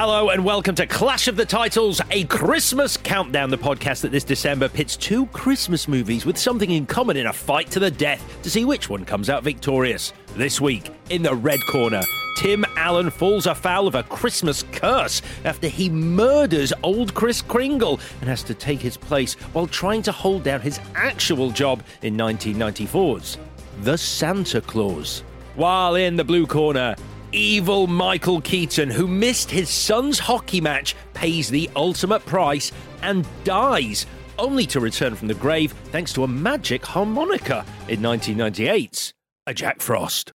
Hello and welcome to Clash of the Titles, a Christmas countdown, the podcast that this December pits two Christmas movies with something in common in a fight to the death to see which one comes out victorious. This week, in the red corner, Tim Allen falls afoul of a Christmas curse after he murders old Kris Kringle and has to take his place while trying to hold down his actual job in 1994's The Santa Clause. While in the blue corner, evil Michael Keaton, who missed his son's hockey match, pays the ultimate price and dies, only to return from the grave thanks to a magic harmonica in 1998's A Jack Frost.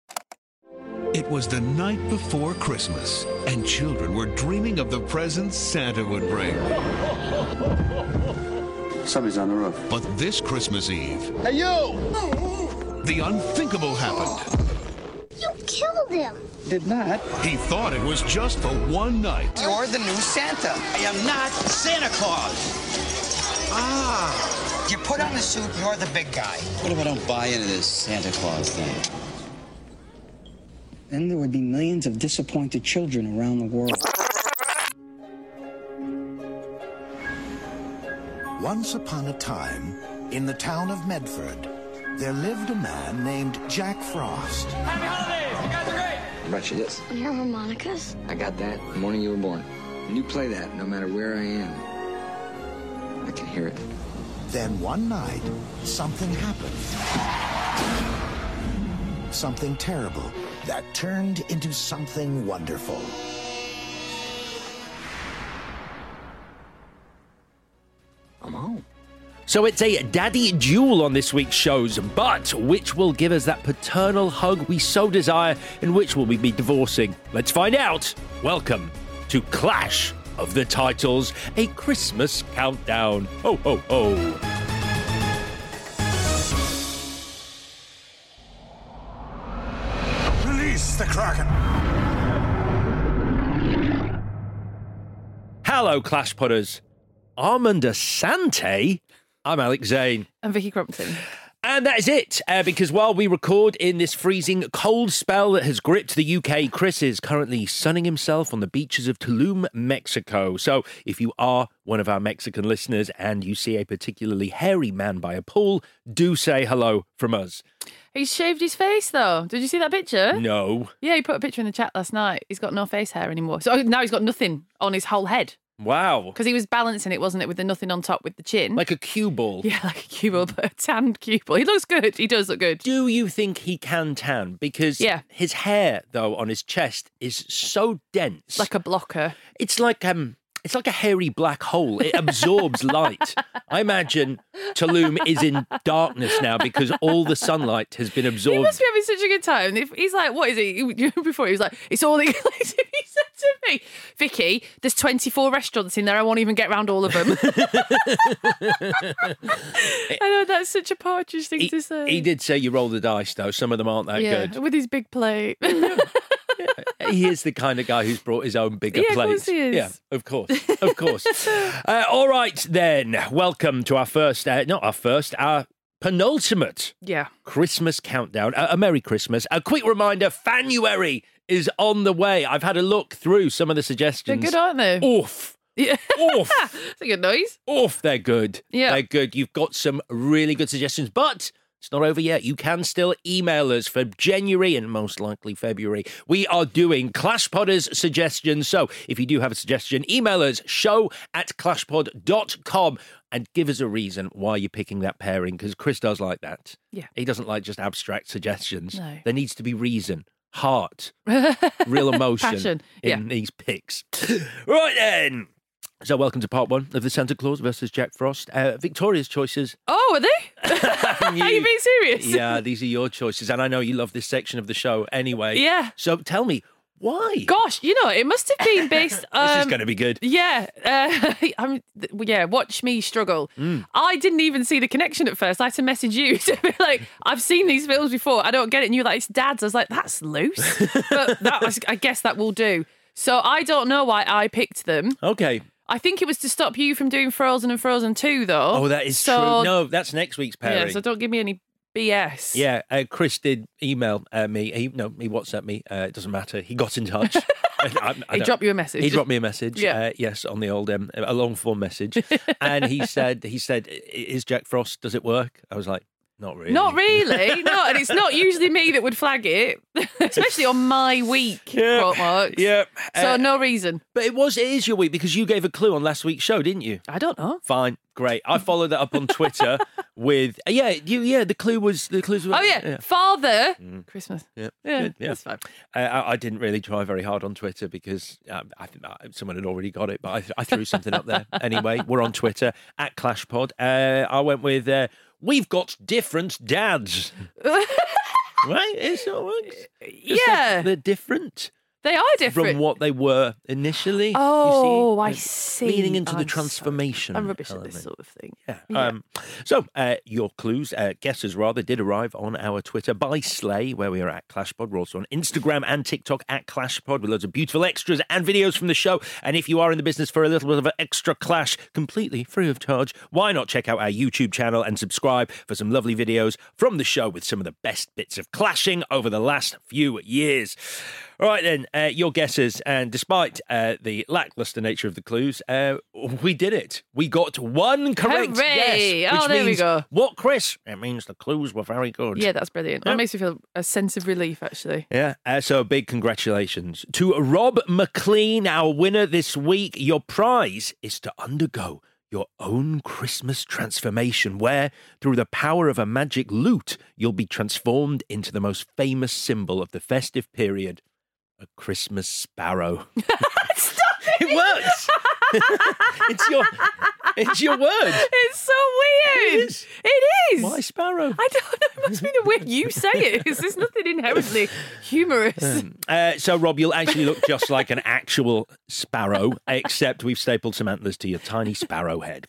It was the night before Christmas, and children were dreaming of the presents Santa would bring. Somebody's on the roof. But this Christmas Eve, Hey, you! the unthinkable happened. You killed him. Did not. He thought it was just for one night. You're the new Santa. I am not Santa Claus. Ah. You put on the suit, you're the big guy. What if I don't buy into this Santa Claus thing? Then there would be millions of disappointed children around the world. Once upon a time, in the town of Medford, there lived a man named Jack Frost. Happy holidays! You guys are great! I bet you this. You have harmonicas? I got that the morning you were born. And you play that no matter where I am. I can hear it. Then one night, something happened. Something terrible that turned into something wonderful. I'm home. So it's a daddy duel on this week's shows, but which will give us that paternal hug we so desire and which will we be divorcing? Let's find out. Welcome to Clash of the Titles, a Christmas countdown. Ho, ho, ho. Release the Kraken! Hello, Clash Podders. Armand Assante. I'm Alex Zane. I'm Vicky Crompton. And that is it, uh, because while we record in this freezing cold spell that has gripped the UK, Chris is currently sunning himself on the beaches of Tulum, Mexico. So if you are one of our Mexican listeners and you see a particularly hairy man by a pool, do say hello from us. He's shaved his face though. Did you see that picture? No. Yeah, he put a picture in the chat last night. He's got no face hair anymore. So now he's got nothing on his whole head. Wow. Because he was balancing it, wasn't it, with the nothing on top with the chin? Like a cue ball. Yeah, like a cue ball, but a tanned cue ball. He looks good. He does look good. Do you think he can tan? Because Yeah. his hair, though, on his chest is so dense. Like a blocker. It's like um it's like a hairy black hole. It absorbs light. I imagine Tulum is in darkness now because all the sunlight has been He absorbed. must be having such a good time. If he's like, what is it? Before he was like, it's all the he said to me, Vicky, there's 24 restaurants in there. I won't even get round all of them. I know that's such a partridge thing to say. He did say you roll the dice, though. Some of them aren't that yeah, good. with his big plate. he is the kind of guy who's brought his own bigger Yeah, of course he is. Yeah, of course, of course. uh, all right, then. Welcome to our first, uh, not our first, our penultimate yeah. Christmas countdown. A, a Merry Christmas. A quick reminder: Fanuary is on the way. I've had a look through some of the suggestions. They're good, aren't they? Oof. Yeah. Oof. It's a good noise. Oof, they're good. Yeah. They're good. You've got some really good suggestions, but it's not over yet. You can still email us for January and most likely February. We are doing Clash Podders suggestions. So if you do have a suggestion, email us show at clashpod.com and give us a reason why you're picking that pairing because Chris does like that. Yeah. He doesn't like just abstract suggestions. No. There needs to be reason, heart, real emotion Passion. in Yeah. these picks. right then. So, welcome to part one of the Santa Clause versus Jack Frost. Uh, Victoria's choices. Oh, are they? are you being serious? Yeah, these are your choices, and I know you love this section of the show anyway. Yeah. So, tell me why. Gosh, you know, it must have been based. Um, this is going to be good. Yeah, uh, I'm, yeah. Watch me struggle. Mm. I didn't even see the connection at first. I had to message you to be like, "I've seen these films before. I don't get it." And you're like, "It's Dad's." I was like, "That's loose," but that was, I guess that will do. So I don't know why I picked them. Okay. I think it was to stop you from doing Frozen and Frozen Two, though. Oh, that is so, true. No, that's next week's pairing. Yeah, so don't give me any BS. Yeah, uh, Chris did email uh, me. He no, he WhatsApp me. Uh, it doesn't matter. He got in touch. I- I He dropped you a message. He dropped me a message. Yeah. uh, yes, on the old um, a long form message, and he said he said, "Is Jack Frost? Does it work?" I was like, "Not really." Not really. no, and it's not usually me that would flag it, especially on my week. Yeah. Quote marks. Yeah. So uh, no reason. But it was it is your week because you gave a clue on last week's show, didn't you? I don't know. Fine, great. I followed that up on Twitter with uh, yeah, you yeah. The clue was the clues were Oh yeah, Father Christmas. Yeah, Yeah, yeah. that's fine. Uh, I, I didn't really try very hard on Twitter because um, I think someone had already got it, but I, I threw something up there anyway. We're on Twitter at ClashPod. Uh, I went with uh, "We've got different dads." right? It's all right. Just Yeah. they're different. They are different. from what they were initially. you Oh, I They're see. Leaning into the I'm transformation. I'm rubbish at this sort of thing. Yeah. Um, so, uh, your clues, uh, guesses rather, did arrive on our Twitter by Slay, where we are at ClashPod. We're also on Instagram and TikTok at ClashPod with loads of beautiful extras and videos from the show. And if you are in the business for a little bit of an extra clash, completely free of charge, why not check out our YouTube channel and subscribe for some lovely videos from the show with some of the best bits of clashing over the last few years. All right, then, uh, your guesses. And despite uh, the lackluster nature of the clues, uh, we did it. We got one correct Hooray! guess. Oh, which there we go. What, Chris? It means the clues were very good. Yeah, that's brilliant. That makes me feel a sense of relief, actually. Yeah, uh, so big congratulations to Rob McLean, our winner this week. Your prize is to undergo your own Christmas transformation, where, through the power of a magic lute, you'll be transformed into the most famous symbol of the festive period a Christmas sparrow. Stop it! It works. it's your it's your word. It's so weird. It is. It is. Why sparrow? I don't know. It must be the way you say it. There's nothing inherently humorous. Uh, so, Rob, you'll actually look just like an actual sparrow, except we've stapled some antlers to your tiny sparrow head.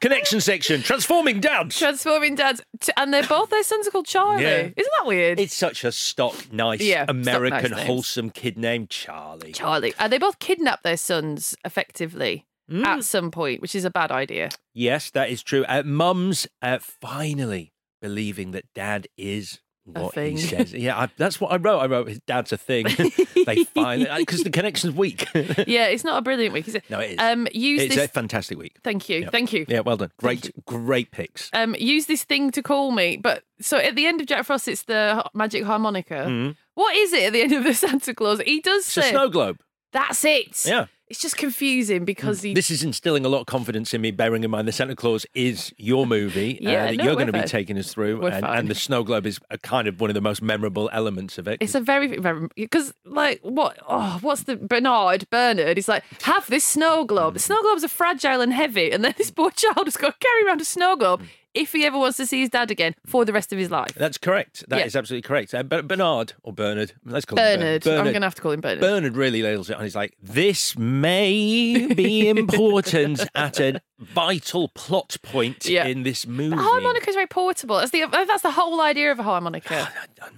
Connection section, transforming dads. Transforming dads, T- and they're both their sons are called Charlie. Yeah. Isn't that weird? It's such a stock, nice, Yeah, stock, American, nice names. wholesome kid named Charlie. Charlie. And they both kidnap their sons effectively Mm. at some point, which is a bad idea. Yes, that is true. Uh, Mums uh, finally believing that dad is what thing. he says. Yeah, I, that's what I wrote. I wrote his dad's a thing. they finally because the connection's weak. yeah, it's not a brilliant week, is it? no, it is. Um, use it's this. a fantastic week. Thank you. Yeah. Thank you. Yeah, well done. Great, great picks. Um, use this thing to call me. But so at the end of Jack Frost, it's the magic harmonica. Mhm. What is it at the end of the Santa Clause? He does It's a say snow globe. that's it. Yeah. It's just confusing because mm. he. This is instilling a lot of confidence in me, bearing in mind the Santa Clause is your movie uh, that no, you're going to be taking us through, and, and the snow globe is a kind of one of the most memorable elements of it. It's a very, very because like what? Oh, what's the Bernard Bernard? He's like, have this snow globe. Mm. Snow globes are fragile and heavy, and then this poor child has got to carry around a snow globe mm. If he ever wants to see his dad again for the rest of his life. That's correct. That is Yeah. absolutely correct. Uh, but Bernard or Bernard, let's call Bernard. him Bernard. I'm going to have to call him Bernard. Bernard really ladles it on. He's like, this may be important at a vital plot point Yeah. in this movie. The harmonica is very portable. That's the that's the whole idea of a harmonica.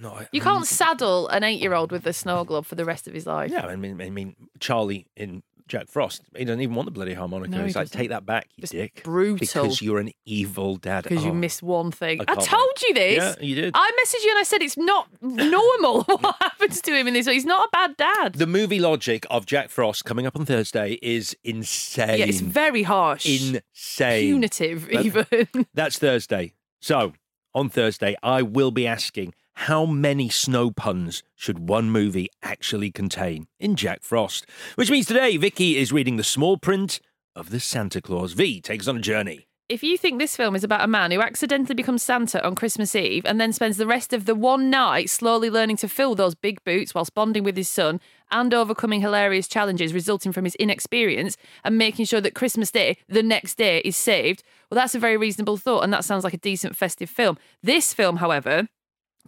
No, You can't saddle an eight-year-old with a snow globe for the rest of his life. Yeah, I mean, I mean, Charlie in Jack Frost, he doesn't even want the bloody harmonica. No, he He's like, doesn't. take that back, you dick. brutal. Because you're an evil dad. Because you Oh. missed one thing. I I, can't told you this. Yeah, you did. I messaged you and I said it's not normal what happens to him in this. He's not a bad dad. The movie logic of Jack Frost coming up on Thursday is insane. yeah, it's very harsh. insane. Punitive, even. That's Thursday. So on Thursday, I will be asking how many snow puns should one movie actually contain in Jack Frost? Which means today, Vicky is reading the small print of the Santa Clause. V takes on a journey. If you think this film is about a man who accidentally becomes Santa on Christmas Eve and then spends the rest of the one night slowly learning to fill those big boots whilst bonding with his son and overcoming hilarious challenges resulting from his inexperience and making sure that Christmas Day, the next day, is saved, well, that's a very reasonable thought and that sounds like a decent festive film. This film, however,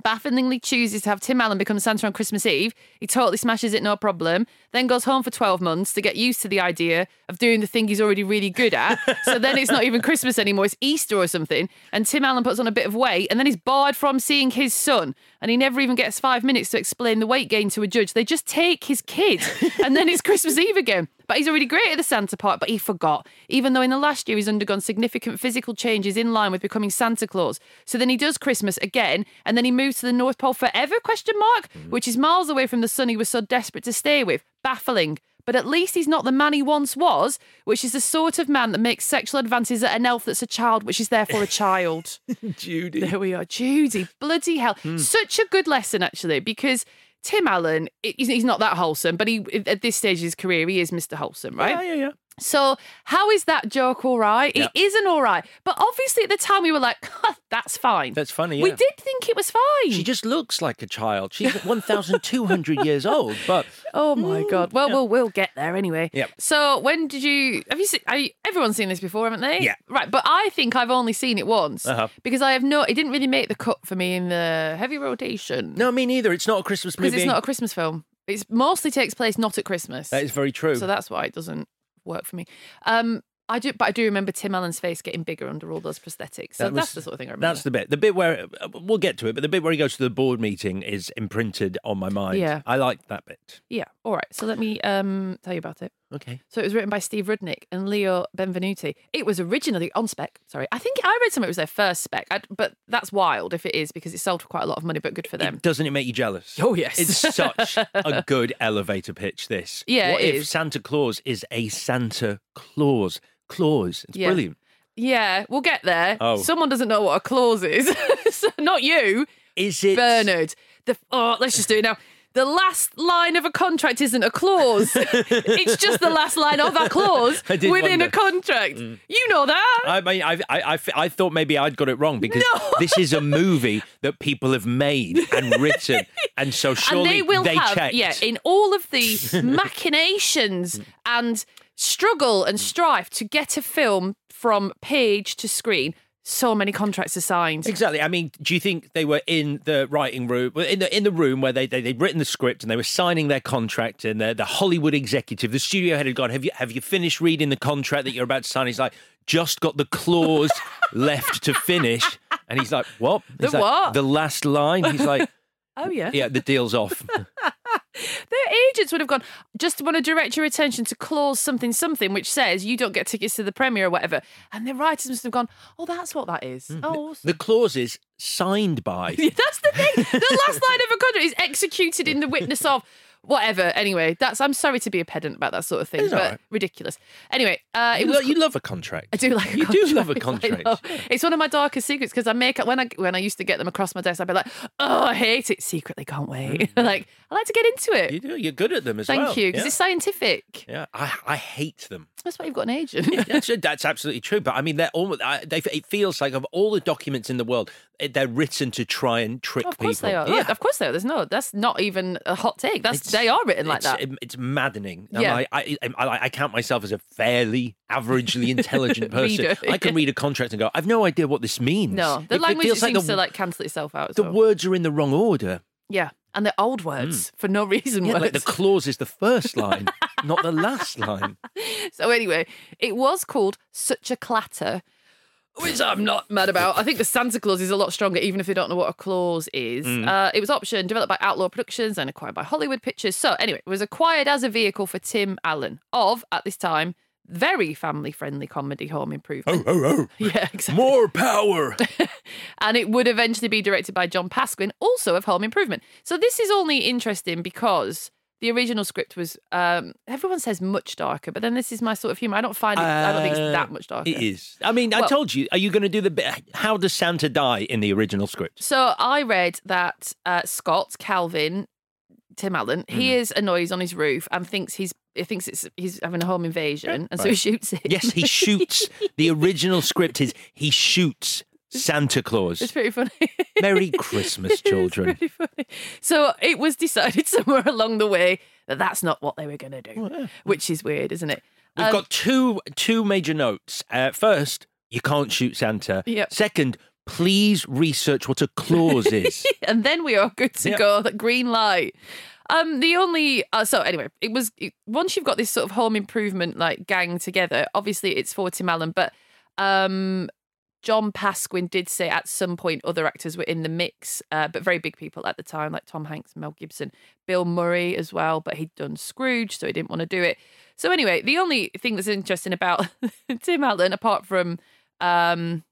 bafflingly chooses to have Tim Allen become Santa on Christmas Eve. He totally smashes it, no problem. Then goes home for 12 months to get used to the idea of doing the thing he's already really good at. so then it's not even Christmas anymore, it's Easter or something. And Tim Allen puts on a bit of weight and then he's barred from seeing his son. And he never even gets five minutes to explain the weight gain to a judge. They just take his kid and then it's Christmas Eve again. But he's already great at the Santa part, but he forgot. Even though in the last year he's undergone significant physical changes in line with becoming Santa Claus. So then he does Christmas again, and then he moves to the North Pole forever? Question mark, mm. which is miles away from the son he was so desperate to stay with. Baffling. But at least he's not the man he once was, which is the sort of man that makes sexual advances at an elf that's a child, which is therefore a child. Judy. There we are. Judy. Bloody hell. Hmm. Such a good lesson, actually, because Tim Allen—he's he's not that wholesome, but he at this stage of his career, he is Mr. Wholesome, right? Yeah, yeah, yeah. So how is that joke all right? Yeah. It isn't all right. But obviously at the time we were like, that's fine. That's funny. We did think it was fine. She just looks like a child. She's 1,200 years old, but Oh my god. Well, we'll we'll get there anyway. Yep. So when did you have you seen? I, everyone's seen this before, haven't they? Yeah. Right, but I think I've only seen it once Uh-huh. because I have no. It didn't really make the cut for me in the heavy rotation. no, me neither. It's not a Christmas because movie. it's not a Christmas film. It mostly takes place not at Christmas. That is very true. So that's why it doesn't work for me. Um, I do, but I do remember Tim Allen's face getting bigger under all those prosthetics. So That was- that's the sort of thing I remember. That's the bit. The bit where we'll get to it, but the bit where he goes to the board meeting is imprinted on my mind. Yeah. I like that bit. Yeah. All right. So let me um tell you about it. Okay. So it was written by Steve Rudnick and Leo Benvenuti. It was originally on spec. Sorry, I think I read somewhere it was their first spec, I, but that's wild if it is because it sold for quite a lot of money. But good for them. Doesn't it make you jealous? Oh, yes. It's such a good elevator pitch. This. Yeah, What it if is. Santa Claus is a Santa Claus? Claus. It's Yeah. brilliant. Yeah, we'll get there. Oh. Someone doesn't know what a clause is. So not you. Is it Bernard? The oh, let's just do it now. The last line of a contract isn't a clause. it's just the last line of a clause within wonder. a contract. Mm. You know that. I mean, I, I, I, I thought maybe I'd got it wrong because No. this is a movie that people have made and written, and so surely and they will have, checked. yeah, in all of the machinations and struggle and strife to get a film from page to screen. So many contracts are signed. Exactly. I mean, do you think they were in the writing room, in the in the room where they, they they'd written the script and they were signing their contract, and the, the Hollywood executive, the studio head had gone, "Have you have you finished reading the contract that you're about to sign?" He's like, "Just got the clause left to finish," and he's like, "What? He's The like, what? The last line." He's like, Oh yeah. "Yeah, the deal's off." Their agents would have gone, just want to direct your attention to clause something something, which says you don't get tickets to the premiere or whatever. And the writers must have gone, oh, that's what that is. Mm. Oh, awesome. the clause is signed by. that's the thing. The last line of a contract is executed in the witness of whatever. Anyway, that's. I'm sorry to be a pedant about that sort of thing, It's but right. ridiculous. Anyway, uh, it You, was. lo- you love a contract. I do like. A You contract. do love a contract. It's one of my darkest secrets because I make when I when I used to get them across my desk, I'd be like, "Oh, I hate it. Secretly, can't wait." like I like to get into it. You do. You're good at them as Thank well. Thank you, because Yeah. it's scientific. Yeah, I, I hate them. That's why you've got an agent. that's, that's absolutely true. But I mean, they're almost. I, they, it feels like of all the documents in the world, they're written to try and trick Of course people. they are. Yeah. Of course they are. There's no. That's not even a hot take. That's they are written like it's, that. it- It's maddening. And Yeah. I, I, I, I count myself as a fairly averagely intelligent person. Reader, I can read a contract and go, I've no idea what this means. no, the It- it language feels seems like the, to like cancel itself out. As the well. words are in the wrong order. Yeah, and they're old hmm. words for no reason. Yeah, like the clause is the first line, not the last line. so anyway, it was called Such a Clatter, which I'm not mad about. I think the Santa Clause is a lot stronger, even if they don't know what a clause is. Mm. Uh, it was optioned, developed by Outlaw Productions and acquired by Hollywood Pictures. So anyway, it was acquired as a vehicle for Tim Allen of, at this time, very family-friendly comedy Home Improvement. Oh, oh, oh. Yeah, exactly. More power. and it would eventually be directed by John Pasquin, also of Home Improvement. So this is only interesting because the original script was um, everyone says much darker, but then this is my sort of humor. I don't find it. I don't think it's Uh, that much darker. It is. I mean, I Well- told you. Are you going to do the bit? How does Santa die in the original script? So I read that uh, Scott Calvin, Tim Allen, he Mm. is annoyed on his roof and thinks he's he thinks it's he's having a home invasion, and so he shoots it. Yes, he shoots. the original script is he shoots Santa Claus. It's pretty funny. Merry Christmas, children. pretty funny. So it was decided somewhere along the way that that's not what they were going to do, which is weird, isn't it? We've Um, got two two major notes. Uh, first, you can't shoot Santa. Yep. Second, please research what a clause is. and then we are good to Yep. go. The green light. Um, the only uh, so anyway, it was it, once you've got this sort of home improvement like gang together. Obviously, it's for Tim Allen, but um, John Pasquin did say at some point other actors were in the mix, uh, but very big people at the time, like Tom Hanks, Mel Gibson, Bill Murray as well. But he'd done Scrooge, so he didn't want to do it. So anyway, the only thing that's interesting about Tim Allen, apart from um,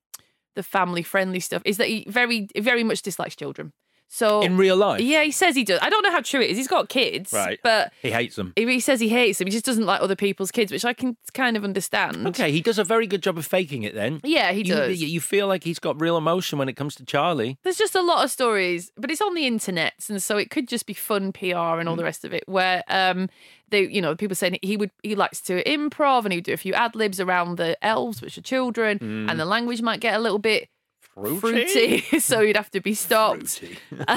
the family friendly stuff, is that he very very much dislikes children. So In real life? yeah, he says he does. I don't know how true it is. He's got kids, Right. But He hates them. he he says he hates them. He just doesn't like other people's kids, which I can kind of understand. Okay, he does a very good job of faking it then. Yeah, he You- does. You, feel like he's got real emotion when it comes to Charlie. There's just a lot of stories, but it's on the internet, and so it could just be fun PR and all Mm. the rest of it. Where um, they, you know, people saying he would he likes to improv and he'd do a few ad libs around the elves, which are children, Mm. and the language might get a little bit Fruity? fruity, so he'd have to be stopped.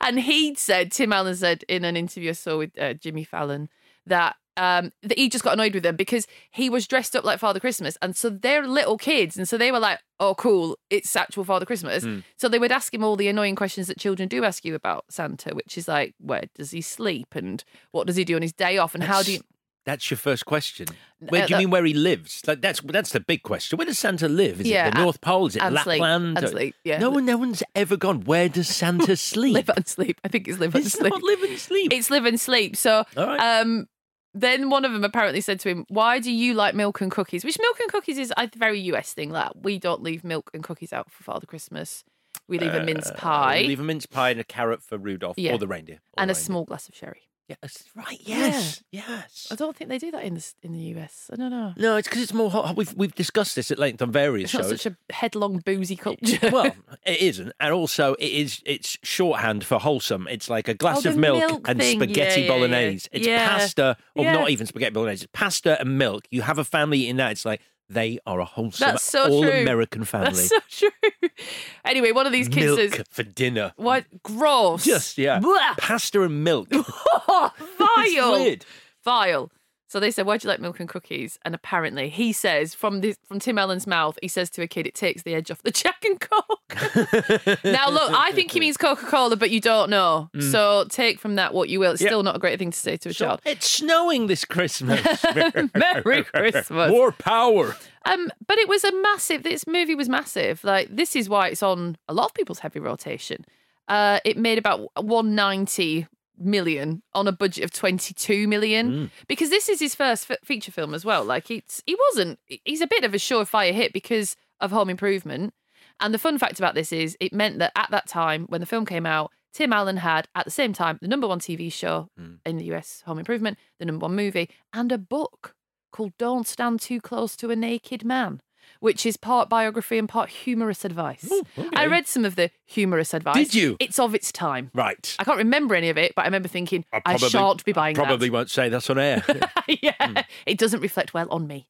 and he'd said, Tim Allen said in an interview I saw with uh, Jimmy Fallon that um, that he just got annoyed with them because he was dressed up like Father Christmas, and so they're little kids, and so they were like, "Oh, cool, it's actual Father Christmas." Mm. So they would ask him all the annoying questions that children do ask you about Santa, which is like, where does he sleep, and what does he do on his day off, and how do you? That's your first question. Where Uh, do you mean where he lives? Like that's that's the big question. Where does Santa live? Is Yeah, it the North Pole? Is it Lapland? and Or- sleep, yeah. No one, no one's ever gone. Where does Santa sleep? live and sleep. I think it's live and It's sleep. not live and sleep. It's live and sleep. So, right. um, then one of them apparently said to him, "Why do you like milk and cookies?" Which milk and cookies is a very US thing. Like we don't leave milk and cookies out for Father Christmas. We leave a mince Uh, pie Leave a mince pie and a carrot for Rudolph Yeah. or the reindeer. or and a reindeer. small glass of sherry. Yes, right. Yes, yes. I don't think they do that in the in the US. I don't know. No, it's because it's more hot. We've we've discussed this at length on various It's not shows. such a headlong boozy culture. well, it isn't, and also it is. It's shorthand for wholesome. It's like a glass Oh, of the milk, milk and thing. spaghetti Yeah, yeah, yeah. bolognese. It's Yeah. pasta, or Yeah. not even spaghetti bolognese. It's pasta and milk. You have a family in that. It's like they are a wholesome, That's so all true. American family. That's so true. anyway, one of these kids milk says, for dinner. "What gross? Just yeah, Blah. pasta and milk. vile, weird. vile." So they said, "Why do you like milk and cookies?" And apparently, he says from this from Tim Allen's mouth, he says to a kid, "It takes the edge off the Jack and Coke." now, look, I think he means Coca Cola, but you don't know. Mm. So take from that what you will. It's Yeah. still not a great thing to say to a child. It's snowing this Christmas. Merry Christmas. More power. Um, but it was a massive. This movie was massive. Like this is why it's on a lot of people's heavy rotation. Uh, it made about 190 million on a budget of 22 million Mm. because this is his first f- feature film as well. Like it's he wasn't. He's a bit of a surefire hit because of Home Improvement. And the fun fact about this is it meant that at that time when the film came out, Tim Allen had at the same time the number one TV show Mm. in the US, Home Improvement, the number one movie, and a book called Don't Stand Too Close to a Naked Man, which is part biography and part humorous advice. I read some of the humorous advice. Did you? It's of its time. Right. I can't remember any of it, but I remember thinking, I, probably- shan't be buying Probably won't say that's on air. that. yeah, it doesn't reflect well on me.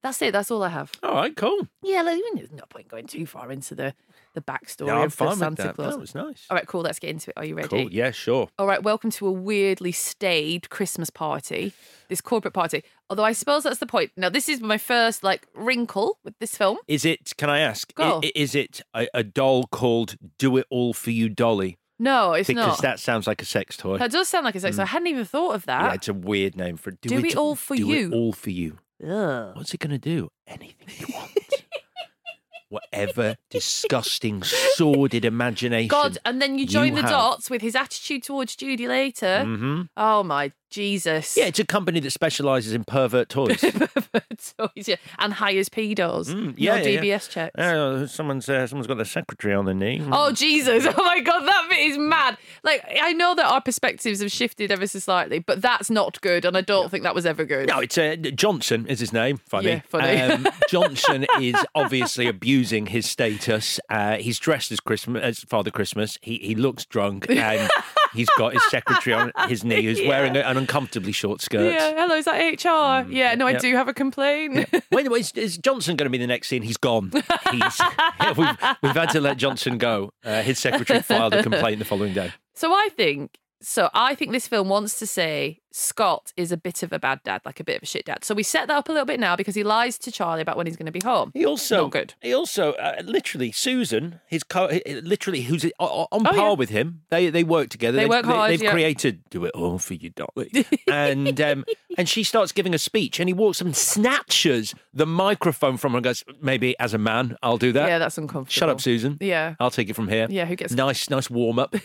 That's it. That's all I have. All right, cool. Yeah, like, there's no point going too far into the the backstory No, of fine the with Santa that. Claus. Oh, that was nice. All right, cool. Let's get into it. Are you ready? Cool. Yeah, sure. All right, welcome to a weirdly staged Christmas party, this corporate party. Although I suppose that's the point. Now, this is my first like wrinkle with this film. Is it? Can I ask? Go. i- Is it a, a doll called "Do It All for You, Dolly"? No, it's because not. that sounds like a sex toy. That does sound like a sex. Mm. I hadn't even thought of yeah, that. it's a weird name for it. Do it all for do you. It all for you. Ugh. What's it going to do? Anything you want. Whatever disgusting, sordid imagination. God, and then you join the have. dots with his attitude towards Judy later. hmm Oh my Jesus! Yeah, it's a company that specialises in pervert toys. Pervert toys, yeah, and hires pedos. Mm, yeah, no yeah, DBS yeah. checks. Uh, someone's uh, someone's got their secretary on their knee. Oh Jesus! Oh my God, that bit is mad. Like I know that our perspectives have shifted ever so slightly, but that's not good, and I don't think that was ever good. No, it's uh, Johnson is his name. Funny. Yeah, funny. Um, Johnson is obviously abusing his status. Uh, he's dressed as Christmas, as Father Christmas. He he looks drunk and he's got his secretary on his knee who's Yeah. wearing an uncomfortably short skirt. Yeah, hello, is that HR? yeah, no, I yeah. do have a complaint. Wait, wait, is, is Johnson going to be the next scene? He's gone. He's, we've, we've had to let Johnson go. Uh, his secretary filed a complaint the following day. So I think so I think this film wants to say Scott is a bit of a bad dad, like a bit of a shit dad. So we set that up a little bit now because he lies to Charlie about when he's going to be home. He also Not good. He also uh, literally Susan, his co- literally who's on Oh, par yeah. with him. They they work together. They They've- work hard, They've yeah. created do it all for you, Dolly. and um, and she starts giving a speech, and he walks up and snatches the microphone from her and goes, "Maybe as a man, I'll do that." Yeah, that's uncomfortable. Shut up, Susan. Yeah. I'll take it from here. Yeah, who gets- nice, nice warm up.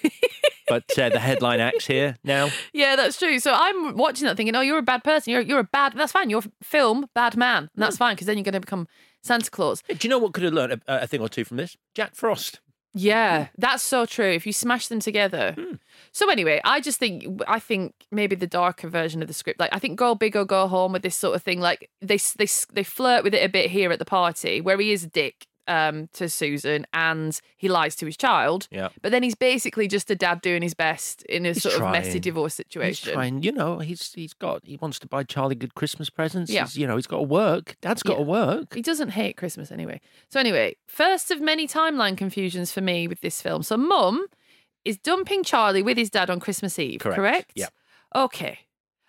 but uh, the headline acts here now. Yeah, that's true. So I'm watching that thinking, oh, you're a bad person. You're you're a bad. That's fine. You're film bad man. And that's fine because then you're going to become Santa Claus. Do you know what could have learned a, a thing or two from this? Jack Frost. Yeah, that's so true. If you smash them together. So anyway, I just think I think maybe the darker version of the script, like I think go big or go home with this sort of thing. Like they they they flirt with it a bit here at the party where he is a dick um, to Susan and he lies to his child. Yeah. But then he's basically just a dad doing his best in a He's sort of messy trying. divorce He's situation. trying, you know, he's he's got he wants to buy Charlie good Christmas presents. Yeah. He's, you know, he's got to work. Dad's got to work. He doesn't hate Christmas anyway. So anyway, first of many timeline confusions for me with this film. So mum is dumping Charlie with his dad on Christmas Eve, Correct. correct? Yeah. Okay.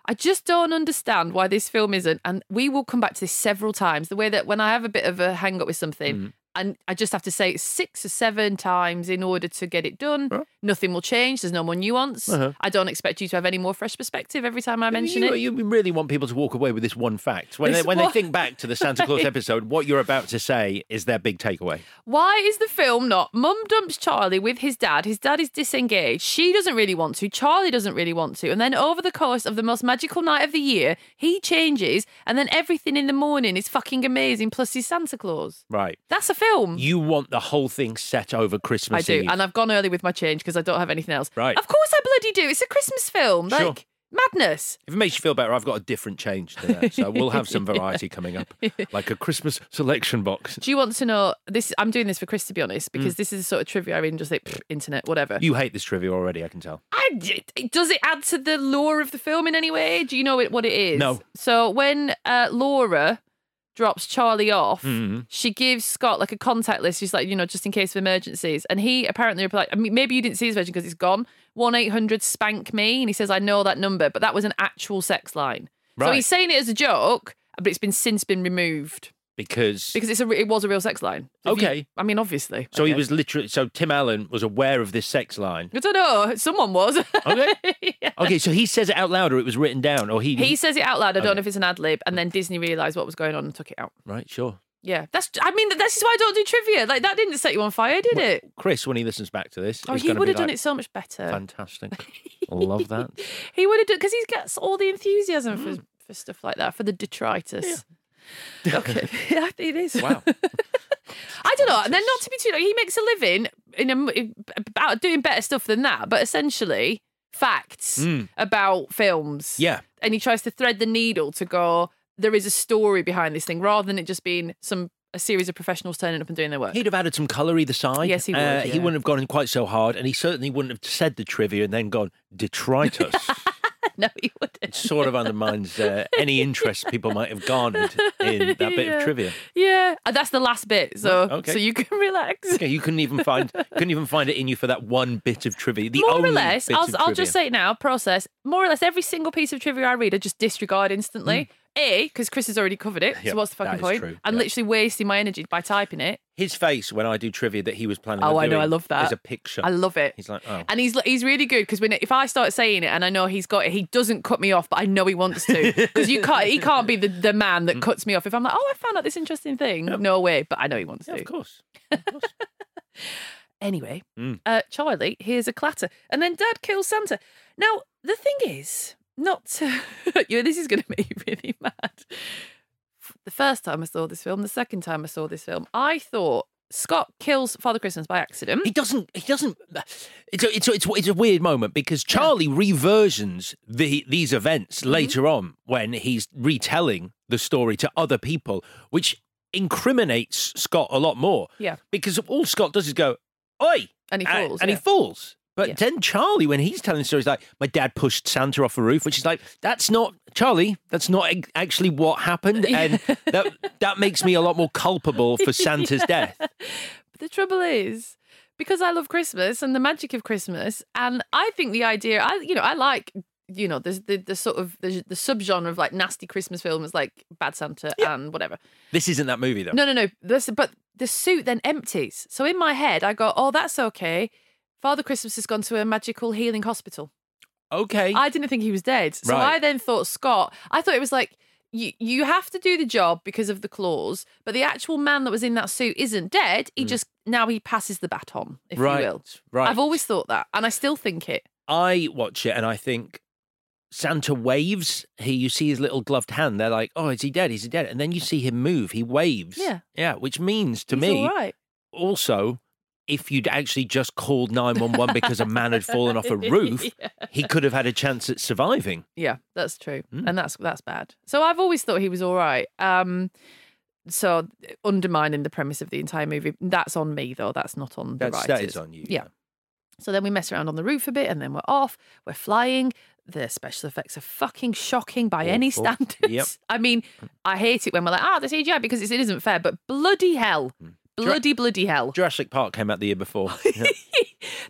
I just don't understand why this film isn't, and we will come back to this several times. The way that when I have a bit of a hang up with something, Mm. And I just have to say it six or seven times in order to get it done, nothing will change. There's no more nuance. Uh-huh. I don't expect you to have any more fresh perspective every time I mention you, it. You really want people to walk away with this one fact. When, they, when they think back to the Santa Clause episode, what you're about to say is their big takeaway. Why is the film not mum dumps Charlie with his dad? His dad is disengaged. She doesn't really want to. Charlie doesn't really want to. And then over the course of the most magical night of the year, he changes. And then everything in the morning is fucking amazing. Plus, he's Santa Claus. Right. That's a film. You want the whole thing set over Christmas I do. Eve. And I've gone early with my change because I don't have anything else. Right. Of course I bloody do. It's a Christmas film. Sure. Like, madness. If it makes you feel better, I've got a different change to that. So we'll have some variety coming up, like a Christmas selection box. Do you want to know this? I'm doing this for Chris, to be honest, because this is the sort of trivia I mean, just like pfft, internet, whatever. Mm. You hate this trivia already, I can tell. I, does it add to the lore of the film in any way? Do you know it, what it is? No. So when uh, Laura drops Charlie off, Mhm. she gives Scott like a contact list. She's like, you know, just in case of emergencies. And he apparently replied, I mean, maybe you didn't see his version because it's gone. 1 800 spank me. And he says, I know that number, but that was an actual sex line. So he's saying it as a joke, but it's been since been removed Because because it's a, it was a real sex line. If you- Okay. I mean, obviously. so he was literally so Tim Allen was aware of this sex line. I don't know. Someone was. Okay. Yeah. Okay, so he says it out loud or it was written down or he He says it out loud. I don't know if it's an ad lib, and then Disney realised what was going on and took it out. Right, sure. Yeah, that's. I mean, this is why I don't do trivia. Like that didn't set you on fire, did it? Chris, when he listens back to this, Oh, he would have done like, it so much better. Fantastic. I love that. He would have done because he gets all the enthusiasm for mm. for stuff like that for the detritus. Okay, yeah, it is. Wow. I don't know. And then not to be too. He makes a living in a, about doing better stuff than that, but essentially facts Mm. about films. Yeah. and he tries to thread the needle to go. There is a story behind this thing, rather than it just being some a series of professionals turning up and doing their work. He'd have added some colour either side. Yes, he would, Uh, He wouldn't have gone in quite so hard, and he certainly wouldn't have said the trivia and then gone detritus. no, he wouldn't. It sort of undermines uh, any interest people might have garnered in that bit Yeah. of trivia. Yeah, that's the last bit. So, Okay. so you can relax. Okay, you couldn't even find couldn't even find it in you for that one bit of trivia. The more or less, I'll, I'll just say it now. Process. More or less, every single piece of trivia I read, I just disregard instantly. A, because Chris has already covered it. Mm. Yep, so what's the fucking point? true, I'm yeah. literally wasting my energy by typing it. his face when I do trivia that he was planning. Oh, on I know. I love that. Is a picture. I love it. He's like, oh, And he's he's really good because when if I start saying it and I know he's got it, he doesn't cut me off, but I know he wants to because you can't. He can't be the, the man Mm. that cuts me off if I'm like, oh, I found out this interesting thing. No way, but I know he wants yeah, to. of course. Anyway, Mm. uh, Charlie here's a clatter, and then Dad kills Santa. Now the thing is, not to, you know, this is going to make you really mad. The first time I saw this film, the second time I saw this film, I thought Scott kills Father Christmas by accident. He doesn't. He doesn't. It's a, it's a, it's, a, it's a weird moment because Charlie reversions the these events Mm-hmm. later on when he's retelling the story to other people, which incriminates Scott a lot more. Yeah. because all Scott does is go, "Oi," And he falls, and he yeah. falls. But Yeah. then Charlie, when he's telling stories like, "My dad pushed Santa off a roof," which is like, "That's not Charlie. That's not actually what happened," and that that makes me a lot more culpable for Santa's death. But the trouble is, because I love Christmas and the magic of Christmas, and I think the idea, I you know, I like you know, there's the the sort of the, the subgenre of like nasty Christmas films like Bad Santa and whatever. This isn't that movie though. No, no, no. This, but the suit then empties. So in my head, I go, oh, that's okay. Father Christmas has gone to a magical healing hospital. Okay. I didn't think he was dead. So Right. I then thought Scott, I thought it was like, you, you have to do the job because of the clause, but the actual man that was in that suit isn't dead. He hmm. just, now he passes the baton, if Right, you will. right. I've always thought that, and I still think it. I watch it and I think Santa waves. He, you see his little gloved hand. They're like, "Oh, is he dead? Is he dead?" And then you see him move. He waves. Yeah. yeah. Which means to He's me, all right. also, if you'd actually just called nine one one because a man had fallen off a roof, Yeah. he could have had a chance at surviving. Yeah, that's true, Hmm. and that's that's bad. So I've always thought he was all right. Um, so undermining the premise of the entire movie, that's on me though. That's not on the That's, writers. that is on you. Yeah. So then we mess around on the roof a bit, and then we're off. We're flying. The special effects are fucking shocking by any standards. Yep. I mean, I hate it when we're like, ah, the CGI because it isn't fair. But bloody hell, Hmm. Bloody bloody hell. Jurassic Park came out the year before. Yeah.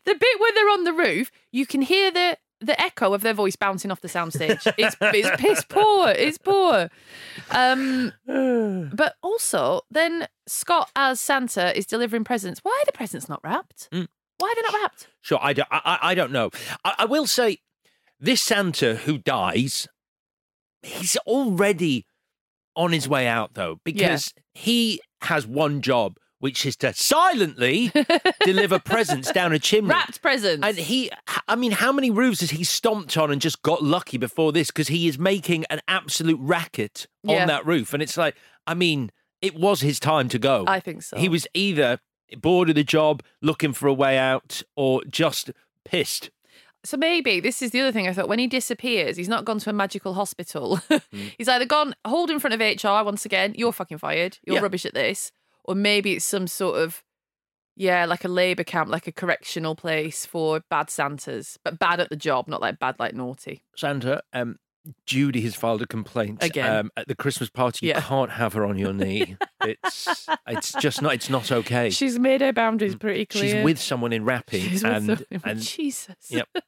the bit where they're on the roof, you can hear the the echo of their voice bouncing off the soundstage. It's it's piss poor. It's poor. Um, but also, then Scott as Santa is delivering presents. Why are the presents not wrapped? Mm. Why are they not wrapped? Sure, I don't, I, I don't know. I, I will say, this Santa who dies, he's already on his way out, though, because he has one job, which is to silently deliver presents down a chimney. Wrapped presents. And he, I mean, how many roofs has he stomped on and just got lucky before this? Because he is making an absolute racket on Yeah. that roof. And it's like, I mean, it was his time to go. I think so. He was either bored of the job, looking for a way out, or just pissed. So maybe this is the other thing I thought. When he disappears, he's not gone to a magical hospital. Mm. he's either gone, hold in front of HR once again, you're fucking fired, you're Yeah. rubbish at this. Or maybe it's some sort of, yeah, like a labour camp, like a correctional place for bad Santas, but bad at the job, not like bad like naughty. Santa, um, Judy has filed a complaint Again. Um, at the Christmas party. Yeah. You can't have her on your knee. it's it's just not. It's not okay. She's made her boundaries pretty clear. Mm. She's with someone in wrapping, She's with and someone- and Jesus. Yep.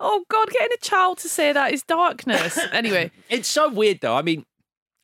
Oh God, getting a child to say that is darkness. anyway, It's so weird, though. I mean,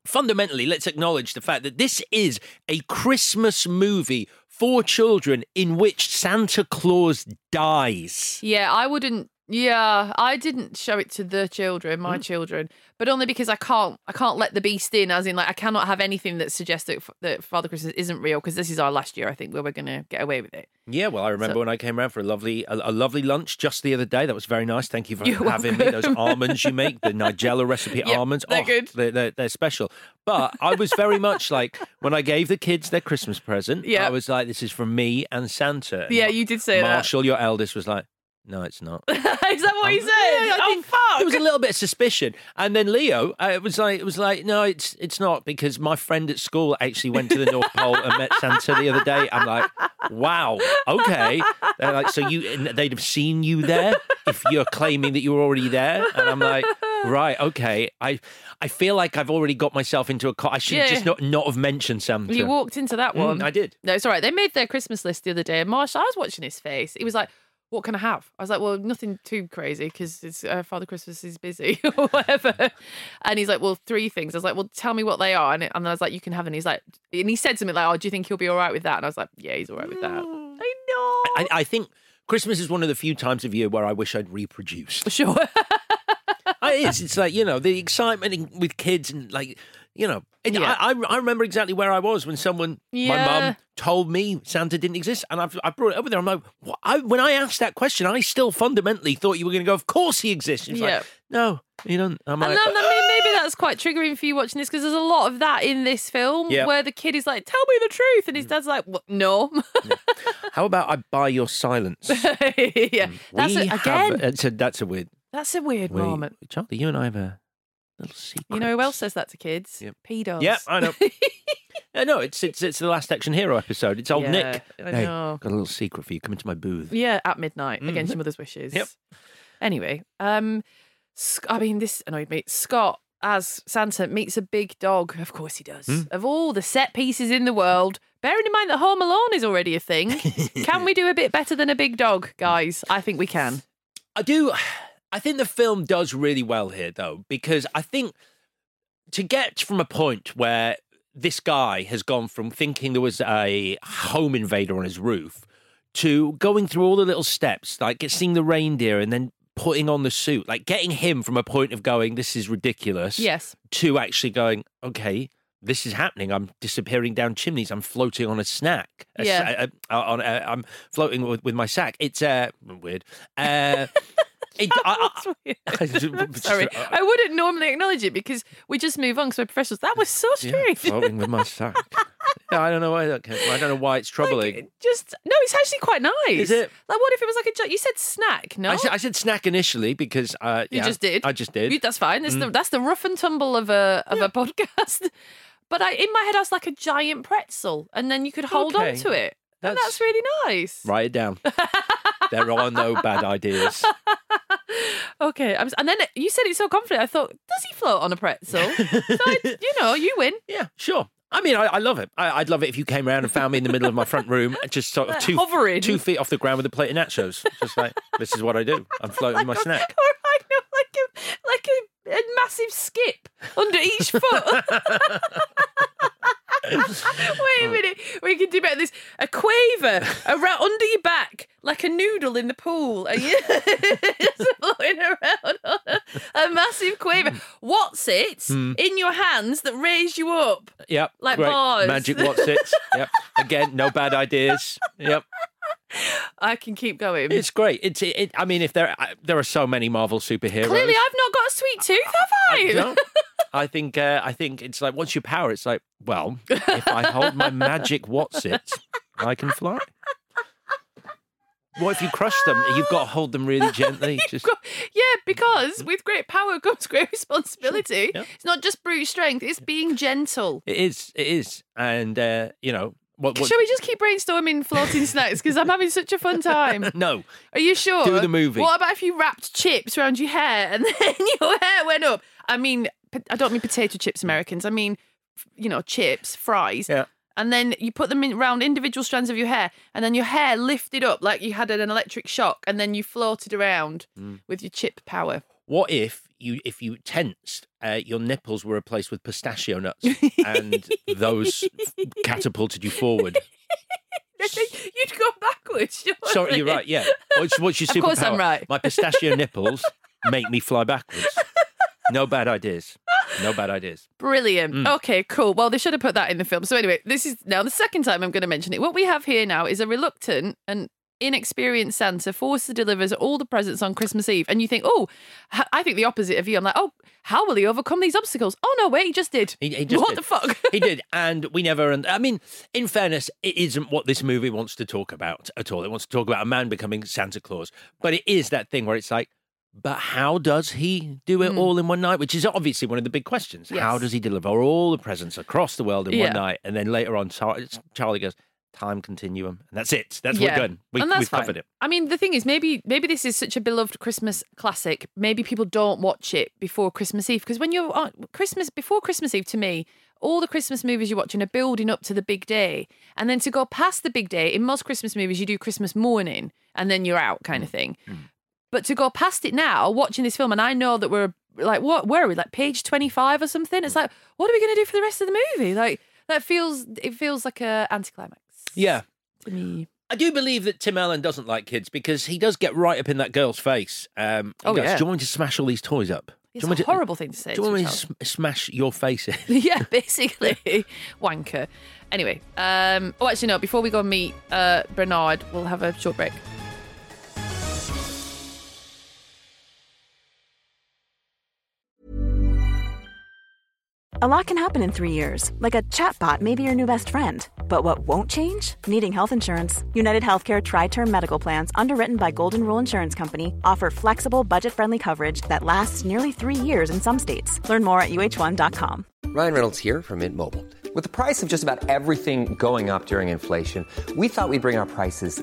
fundamentally, let's acknowledge the fact that this is a Christmas movie for children in which Santa Claus dies. Yeah, I wouldn't. Yeah, I didn't show it to the children, Mm. my children, but only because I can't. I can't let the beast in. As in, like, I cannot have anything that suggests that, that Father Christmas isn't real. Because this is our last year, I think, where we're going to get away with it. Yeah, well, I remember So- when I came around for a lovely, a, a lovely lunch just the other day. That was very nice. Thank you for having me. Those almonds you make, the Nigella recipe Yep, almonds, they're oh, good. They're, they're, they're special. But I was very much like when I gave the kids their Christmas present. Yeah. I was like, "This is from me and Santa." And Yeah, you did say that. Marshall, your eldest, was like, "No, it's not." is that what he said? Yeah, I oh fuck! There was a little bit of suspicion, and then Leo, uh, it was like, it was like, no, it's it's not because my friend at school actually went to the North Pole and met Santa the other day. I'm like, wow, okay. They're like, so you they'd have seen you there if you're claiming that you were already there, and I'm like, right, okay. I I feel like I've already got myself into a. Co- I should Yeah. just not not have mentioned Santa. You walked into that Mm, one. I did. No, it's all right. They made their Christmas list the other day, and Marsh, I was watching his face. He was like, "What can I have?" I was like, "Well, nothing too crazy because it's uh, Father Christmas is busy or whatever." And he's like, "Well, three things." I was like, "Well, tell me what they are." And, and I was like, "You can have." And he's like, and he said something like, "Oh, do you think he'll be all right with that?" And I was like, "Yeah, he's all right with that." I know. I, I think Christmas is one of the few times of year where I wish I'd reproduced. For sure. it is. It's like you know the excitement in, with kids and like you know. it- Yeah. I, I I remember exactly where I was when someone my mum told me Santa didn't exist, and I've I brought it over there. I'm like, what? I, when I asked that question, I still fundamentally thought you were going to go. Of course he exists. Yeah. like, no, you don't. I'm And like, then, mean, ah. maybe that's quite triggering for you watching this because there's a lot of that in this film Yeah. where the kid is like, "Tell me the truth," and his mm. dad's like, what? "No." how about I buy your silence? yeah, mm. that's we it have- again. it's a, that's a weird. That's a weird we- moment. Charlie, you and I have a little secret. You know who else says that to kids? Yep. Pedos. Yeah, I know. Uh, no, it's it's it's the last Action Hero episode. It's old Yeah, Nick. I hey, know. got a little secret for you. Come into my booth. Yeah, at midnight Mm. against your mother's wishes. Yep. Anyway, um, I mean, this annoyed me. Scott as Santa meets a big dog. Of course he does. Hmm. Of all the set pieces in the world, bearing in mind that Home Alone is already a thing, can we do a bit better than a big dog, guys? I think we can. I do. I think the film does really well here, though, because I think to get from a point where this guy has gone from thinking there was a home invader on his roof to going through all the little steps, like seeing the reindeer and then putting on the suit, like getting him from a point of going, this is ridiculous, Yes. to actually going, okay. This is happening. I'm disappearing down chimneys. I'm floating on a snack. A Yeah. sa- uh, on, uh, I'm floating with, with my sack. It's uh, weird. Uh, it, I, I, Sorry, I wouldn't normally acknowledge it because we just move on because we're professionals. That was so Yeah, strange. floating with my sack. Yeah, I don't know why that. I don't know why it's troubling. Just no, it's actually quite nice. Is it? Like, what if it was like a? jo- You said snack, no? I, said, I said snack initially because uh, You just did. I just did. You- that's fine. That's the Mm. that's the rough and tumble of a of a podcast. But I, in my head, I was like a giant pretzel, and then you could hold Okay. on to it, and That's- that's really nice. Write it down. there are no bad ideas. Okay, I'm, and then you said it so confident. I thought, does he float on a pretzel? so I, you know, you win. Yeah, sure. I mean, I, I love it. I, I'd love it if you came around and found me in the middle of my front room, just sort of two, hovering. two feet off the ground with a plate of nachos. Just like, this is what I do. I'm floating my snack. Or I know, like a like a, a massive skip under each foot. Wait a minute, we can do better this. A quaver around under your back, like a noodle in the pool, and you just floating around on a, a massive quaver. What's it Hmm. in your hands that raise you up? Yep. Like great. bars. Magic what's it? Yep. Again, no bad ideas. Yep. I can keep going. It's great. It's. It, it- I mean, if there I- there are so many Marvel superheroes. Clearly, I've not got a sweet tooth, have I? I don't. I think. Uh, I think it's like once you power, it's like, well, if I hold my magic what's it, I can fly. What if you crush them? You've got to hold them really gently. Just Yeah, because with great power comes great responsibility. It's not just brute strength; it's being gentle. it is. It is. And uh, you know what? what Shall we just keep brainstorming floating snacks? Because I'm having such a fun time. no. Are you sure? Do the movie. What about if you wrapped chips around your hair and then your hair went up? I mean, I don't mean potato chips, Americans. I mean, you know, chips, fries. Yeah. And then you put them in around individual strands of your hair, and then your hair lifted up like you had an electric shock, and then you floated around Mm. with your chip power. What if you, if you tensed, uh, your nipples were replaced with pistachio nuts, and those catapulted you forward? You'd go backwards. surely. Sorry, you're right. Yeah. What's, what's your Of course I'm right. My pistachio nipples make me fly backwards. No bad ideas. No bad ideas. Brilliant. Mm. Okay, cool. Well, they should have put that in the film. So, anyway, this is now the second time I'm going to mention it. What we have here now is a reluctant and inexperienced Santa forced to deliver all the presents on Christmas Eve. And you think, oh, I think the opposite of you. I'm like, oh, how will he overcome these obstacles? Oh, no, wait, he just did. He, he just what did. the fuck? he did, and we never. And I mean, in fairness, it isn't what this movie wants to talk about at all. It wants to talk about a man becoming Santa Claus, but it is that thing where it's like, but how does he do it Mm. all in one night? Which is obviously one of the big questions. How does he deliver all the presents across the world in Yeah. one night? And then later on, Charlie goes, time continuum, and that's it. That's Yeah. we're done. We, and that's covered it. I mean, the thing is, maybe maybe this is such a beloved Christmas classic. Maybe people don't watch it before Christmas Eve because when you're on Christmas before Christmas Eve, to me, all the Christmas movies you're watching are building up to the big day, and then to go past the big day in most Christmas movies, you do Christmas morning and then you're out, Mm. kind of thing. But to go past it now, watching this film, and I know that we're like, what? Where are we? Like page twenty five or something? It's like, what are we going to do for the rest of the movie? Like that feels it feels like a anticlimax Yeah. to me. I do believe that Tim Allen doesn't like kids because he does get right up in that girl's face. Um, he Oh, goes, yeah. Do you want me to smash all these toys up? It's do you want a me to- horrible thing to say Do you to want me to child. sm- smash your face in? yeah, basically. Wanker. Anyway, um, oh, actually, no, before we go and meet uh, Bernard, we'll have a short break. A lot can happen in three years, like a chatbot may be your new best friend. But what won't change? Needing health insurance. United Healthcare Tri Term Medical Plans, underwritten by Golden Rule Insurance Company, offer flexible, budget friendly coverage that lasts nearly three years in some states. Learn more at uh1.com. Ryan Reynolds here from Mint Mobile. With the price of just about everything going up during inflation, we thought we'd bring our prices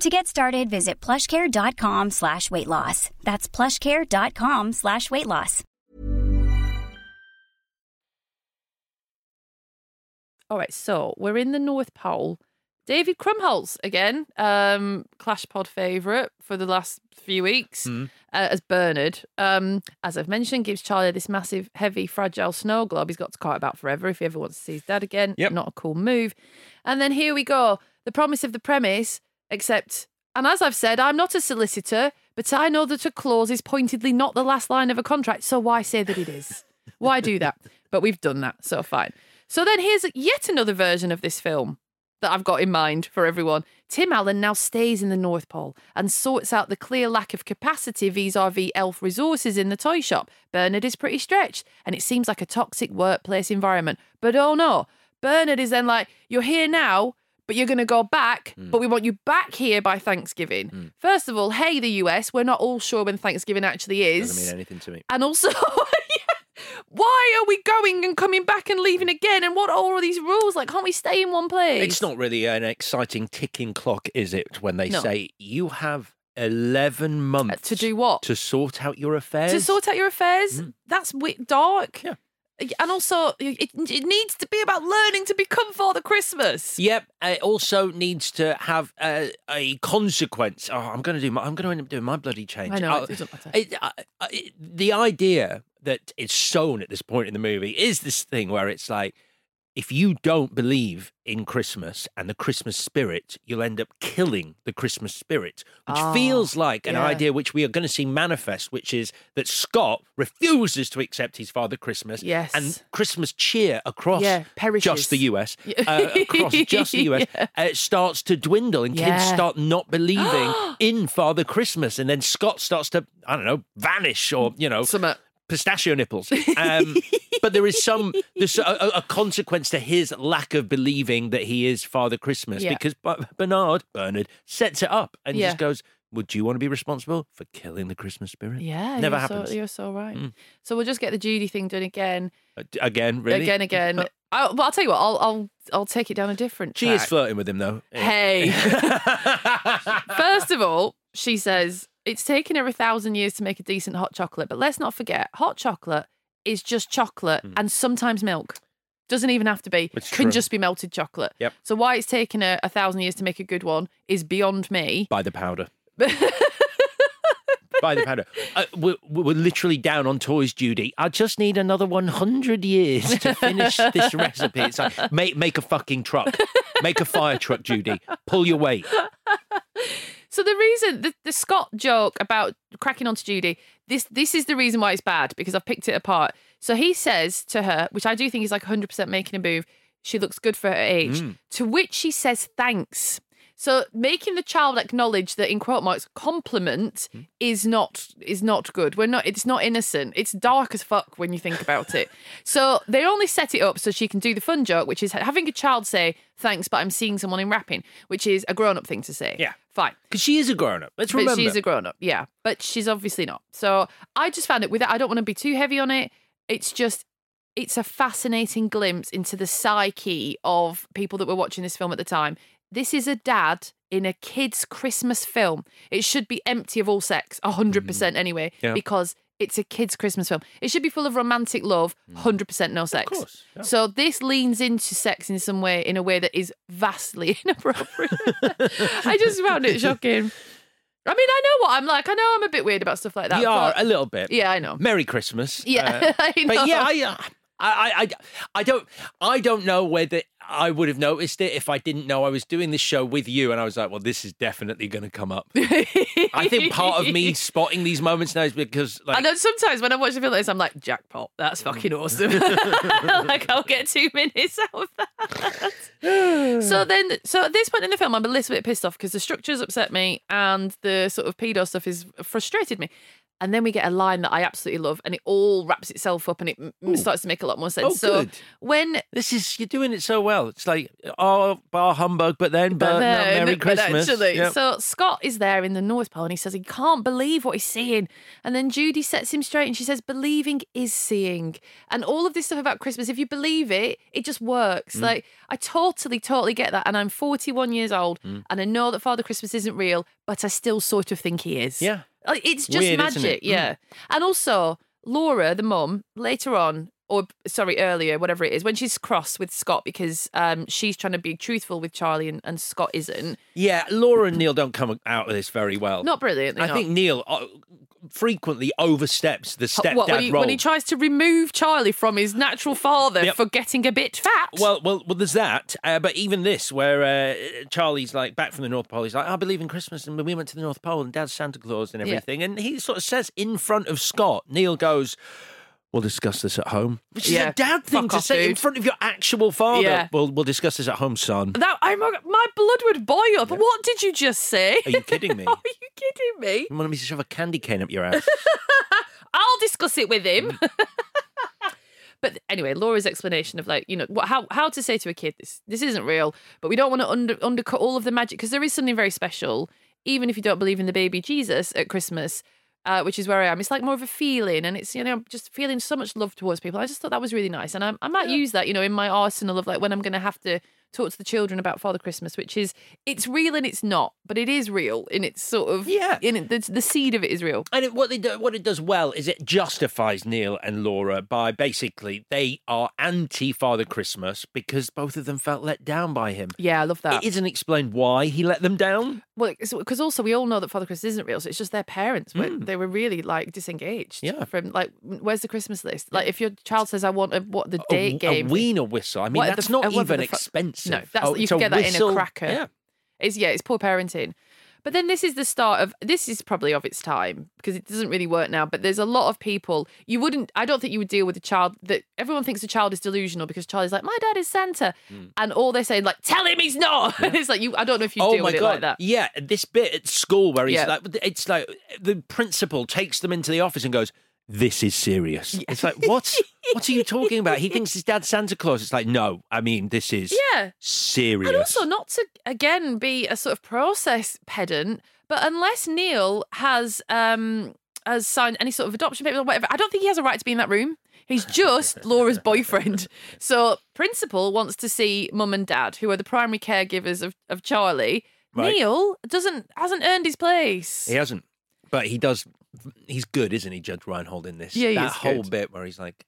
To get started, visit plushcare.com slash weight loss. That's plushcare.com slash weight loss. All right, so we're in the North Pole. David Krumholtz again, um, Clash Pod favourite for the last few weeks Hmm. uh, as Bernard. Um, as I've mentioned, gives Charlie this massive, heavy, fragile snow globe he's got to cart about forever if he ever wants to see his dad again. Yep. Not a cool move. And then here we go. The promise of the premise, except, and as I've said, I'm not a solicitor, but I know that a clause is pointedly not the last line of a contract, so why say that it is? why do that? But we've done that, so fine. So then here's yet another version of this film that I've got in mind for everyone. Tim Allen now stays in the North Pole and sorts out the clear lack of capacity vis a vis elf resources in the toy shop. Bernard is pretty stretched and it seems like a toxic workplace environment. But oh no, Bernard is then like, You're here now, but you're going to go back, but mm. we want you back here by Thanksgiving. Mm. First of all, hey, the US, we're not all sure when Thanksgiving actually is. Doesn't mean anything to me. And also, yeah, why are we going and coming back and leaving again? And what are all these rules? Like, can't we stay in one place? It's not really an exciting ticking clock, is it? When they No. say you have eleven uh, months to do what? To sort out your affairs. to sort out your affairs. Mm. That's wi- dark. Yeah. And also, it, it needs to be about learning to become Father Christmas. Yep. Uh, it also needs to have a, a consequence. Oh, I'm going to do. My, I'm going to end up doing my bloody change. I know, Oh, it doesn't matter. it- uh, uh, I- I- the idea that it's shown at this point in the movie is this thing where it's like, if you don't believe in Christmas and the Christmas spirit, you'll end up killing the Christmas spirit, which Ah, feels like an yeah. idea which we are going to see manifest, which is that Scott refuses to accept his father Christmas. Yes. And Christmas cheer across Yeah, just the US, uh, across just the US, Yeah. uh, starts to dwindle and kids start not believing in Father Christmas. And then Scott starts to, I don't know, vanish or, you know, pistachio nipples. Um, but there is some, there's a, a- consequence to his lack of believing that he is Father Christmas Yeah. because Bernard, Bernard, sets it up and Yeah. just goes, would you want to be responsible for killing the Christmas spirit? Yeah, Never you're happens. So, you're so right. Mm. So we'll just get the Judy thing done again, Uh, Again, really? again, again. I, well, I'll tell you what. I'll I'll I'll take it down a different. She is flirting with him though. Hey. First of all, she says it's taken her a thousand years to make a decent hot chocolate, but let's not forget, hot chocolate is just chocolate and sometimes milk. Doesn't even have to be. It's Can true. just be melted chocolate. Yep. So why it's taken her a thousand years to make a good one is beyond me. By the powder. By the powder. Uh, we're, we're literally down on toys, Judy. I just need another 100 years to finish this recipe. It's like, make, make a fucking truck. Make a fire truck, Judy. Pull your weight. So the reason the, the Scott joke about cracking onto Judy, this this is the reason why it's bad because I've picked it apart. So he says to her, which I do think is like 100% making a move, she looks good for her age. Mm. To which she says thanks. So making the child acknowledge that in quote marks compliment Mm. is not is not good. We're not it's not innocent. It's dark as fuck when you think about it. So they only set it up so she can do the fun joke, which is having a child say thanks, but I'm seeing someone in rapping, which is a grown up thing to say. Yeah. Fine. Because she is a grown up. Let's But remember. she's a grown up, yeah. But she's obviously not. So I just found it with it. I don't want to be too heavy on it. It's just, it's a fascinating glimpse into the psyche of people that were watching this film at the time. This is a dad in a kid's Christmas film. It should be empty of all sex, 100% anyway, Yeah. because it's a kid's Christmas film. It should be full of romantic love, 100% no sex. course, yeah. So this leans into sex in some way, in a way that is vastly inappropriate. I just found it shocking. I mean, I know what I'm like. I know I'm a bit weird about stuff like that. you are a little bit. Yeah, I know. Merry Christmas. Yeah, Uh, I know. But yeah, uh, I, I, I, I don't, I don't know whether I would have noticed it if I didn't know I was doing this show with you, and I was like, well, this is definitely going to come up. I think part of me spotting these moments now is because, I like, know sometimes when I watch the film like this, I'm like, jackpot, that's fucking awesome. like, I'll get two minutes out of that. so then, so at this point in the film, I'm a little bit pissed off because the structures upset me and the sort of pedo stuff is frustrated me. And then we get a line that I absolutely love, and it all wraps itself up, and it m starts to make a lot more sense. Oh, so good. when this is you're doing it so well. It's like oh, bar humbug, but then, but, But then, Merry Christmas. actually, Yep. So Scott is there in the North Pole and he says he can't believe what he's seeing. And then Judy sets him straight and she says, believing is seeing. And all of this stuff about Christmas, if you believe it, it just works. Mm. Like, I totally, totally get that. And I'm 41 years old Mm. and I know that Father Christmas isn't real, but I still sort of think he is. Yeah. Like, It's just Weird, magic. it? Mm. Yeah. And also, Laura, the mum, later on, or sorry, earlier, whatever it is, when she's cross with Scott because um, she's trying to be truthful with Charlie and, and Scott isn't. Yeah, Laura and Neil don't come out of this very well. Not brilliantly. I not. think Neil uh, frequently oversteps the stepdad what, when, he, role. when he tries to remove Charlie from his natural father Yep. for getting a bit fat. Well, well, well. There's that, uh, but even this, where uh, Charlie's like back from the North Pole, he's like, "I believe in Christmas," and we went to the North Pole, and Dad's Santa Claus and Yeah. everything, and he sort of says in front of Scott, Neil goes, "We'll discuss this at home," which is Yeah. a dad thing Fuck to off, say in dude. front of your actual father. Yeah. We'll we'll discuss this at home, son. that, oh I'm, my blood would boil. But what did you just say? Are you kidding me? Are you kidding me? You want me to shove a candy cane up your ass? I'll discuss it with him. But anyway, Laura's explanation of like, you know, what, how how to say to a kid this this isn't real, but we don't want to under, undercut all of the magic because there is something very special, even if you don't believe in the baby Jesus at Christmas. Uh, which is where I am. It's like more of a feeling, and it's you know just feeling so much love towards people. I just thought that was really nice, and I, I might use that you know in my arsenal of like when I'm going to have to talk to the children about Father Christmas, which is it's real and it's not, but it is real in its sort of Yeah. In it, the, the seed of it is real. And it, what they do, what it does well is it justifies Neil and Laura by basically they are anti Father Christmas because both of them felt let down by him. Yeah, I love that. It isn't explained why he let them down. Well, because also we all know that Father Christmas isn't real, so it's just their parents. Were, Mm. They were really like disengaged. Yeah. From like, where's the Christmas list? Like, if your child says, "I want a, what the A- date a, game," wiener whistle. I mean, What the that's f- not even fu- expensive. No, that's Oh, you can get that in a cracker. Yeah. It's yeah, it's poor parenting. But then this is the start of this is probably of its time because it doesn't really work now. But there's a lot of people you wouldn't. I don't think you would deal with a child that everyone thinks a child is delusional because Charlie's like, my dad is Santa, hmm. and all they're saying like, tell him he's not. and it's like you. I don't know if you oh deal my with it god! like that. Yeah, this bit at school where he's Yeah. like, it's like the principal takes them into the office and goes, "This is serious." It's like, what? what are you talking about? He thinks his dad's Santa Claus. It's like, no, I mean, this is Yeah. serious. And also, not to again be a sort of process pedant, but unless Neil has um has signed any sort of adoption papers or whatever, I don't think he has a right to be in that room. He's just Laura's boyfriend. So principal wants to see mum and dad, who are the primary caregivers of, of Charlie. Right. Neil doesn't hasn't earned his place. He hasn't, but he does. He's good, isn't he, Judge Reinhold? In this, Yeah, he that is whole good. bit where he's like,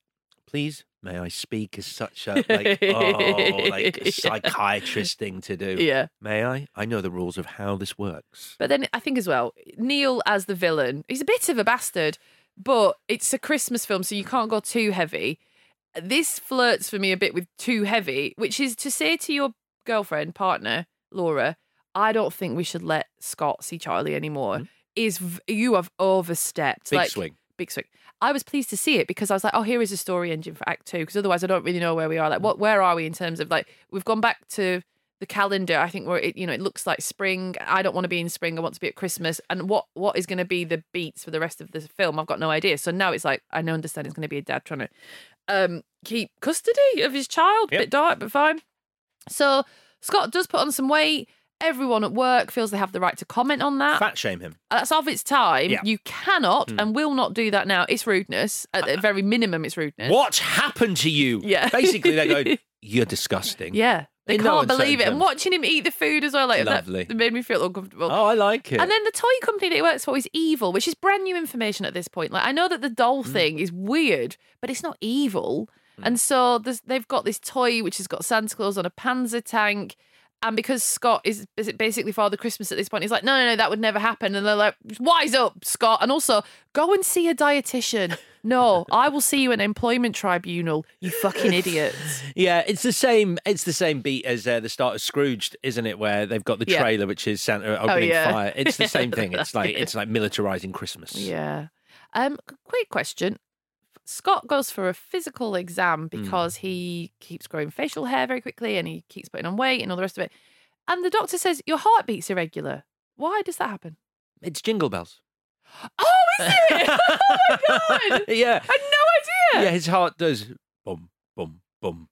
"Please, may I speak?" is such a like, oh, like a psychiatrist thing to do. Yeah. May I? I know the rules of how this works. But then I think as well, Neil as the villain, he's a bit of a bastard, but it's a Christmas film, so you can't go too heavy. This flirts for me a bit with too heavy, which is to say to your girlfriend, partner, Laura, I don't think we should let Scott see Charlie anymore. Mm-hmm. Is you have overstepped. Big like, swing. Big swing. I was pleased to see it because I was like, oh, here is a story engine for Act Two. Because otherwise, I don't really know where we are. Like, what? Where are we in terms of like we've gone back to the calendar. I think we're it, you know it looks like spring. I don't want to be in spring. I want to be at Christmas. And what what is going to be the beats for the rest of the film? I've got no idea. So now it's like I know understand it's going to be a dad trying to um keep custody of his child. Yep. Bit dark, but fine. So Scott does put on some weight. Everyone at work feels they have the right to comment on that. Fat shame him. That's of its time. Yeah. You cannot Hmm. and will not do that now. It's rudeness. At the very minimum, it's rudeness. What happened to you? Yeah. Basically, they go, "You're disgusting." Yeah. They In no can't uncertain believe it. And terms. watching him eat the food as well, like that, Lovely. that made me feel uncomfortable. Oh, I like it. And then the toy company that he works for is evil, which is brand new information at this point. Like I know that the doll Hmm. thing is weird, but it's not evil. And so there's, they've got this toy which has got Santa Claus on a Panzer tank. And because Scott is is it basically Father Christmas at this point, he's like, no, no, no, that would never happen. And they're like, wise up, Scott. And also, go and see a dietitian. No, I will see you in employment tribunal, you fucking idiots. Yeah, it's the same. It's the same beat as uh, the start of Scrooged, isn't it? Where they've got the Yeah. trailer, which is Santa opening yeah. fire. It's the same thing. It's like it's like militarizing Christmas. Yeah. Um, quick question. Scott goes for a physical exam Hmm. because he keeps growing facial hair very quickly and he keeps putting on weight and all the rest of it. And the doctor says your heartbeat's irregular. Why does that happen? It's Jingle Bells. Oh, is it? oh my god! yeah, I had no idea. yeah. His heart does boom, boom, boom,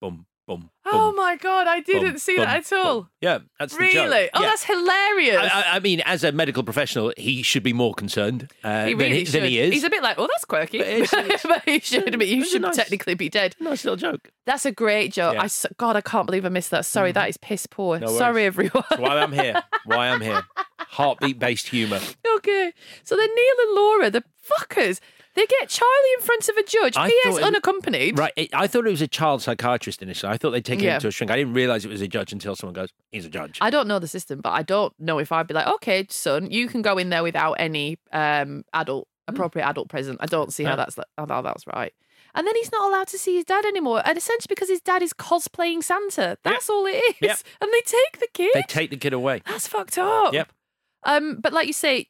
boom, boom. Oh boom, my god! I didn't boom, see boom, that at all. Yeah, that's the Really? Oh, Yeah. that's hilarious. I, I, I mean, as a medical professional, he should be more concerned uh, he than, really he, than he is. He's a bit like, oh, that's quirky, But it's- it's- but he should. But you should nice- technically be dead. nice little joke. That's a great joke. Yeah. I God, I can't believe I missed that. Sorry, that is piss poor. No. Sorry, everyone. That's why I'm here. Why I'm here. Heartbeat based humour. okay, so then Neil and Laura, the fuckers, they get Charlie in front of a judge. I P.S. thought it- unaccompanied. Right. It, I thought it was a child psychiatrist initially. I thought they'd taken Yeah. him to a shrink. I didn't realise it was a judge until someone goes, he's a judge. I don't know the system, but I don't know if I'd be like, okay, son, you can go in there without any um, adult, appropriate adult present. I don't see how Hmm. That's how that's right. And then he's not allowed to see his dad anymore, and essentially because his dad is cosplaying Santa. That's all it is. Yep. And they take the kid. they take the kid away. That's fucked up. Yep. Um, but like you say,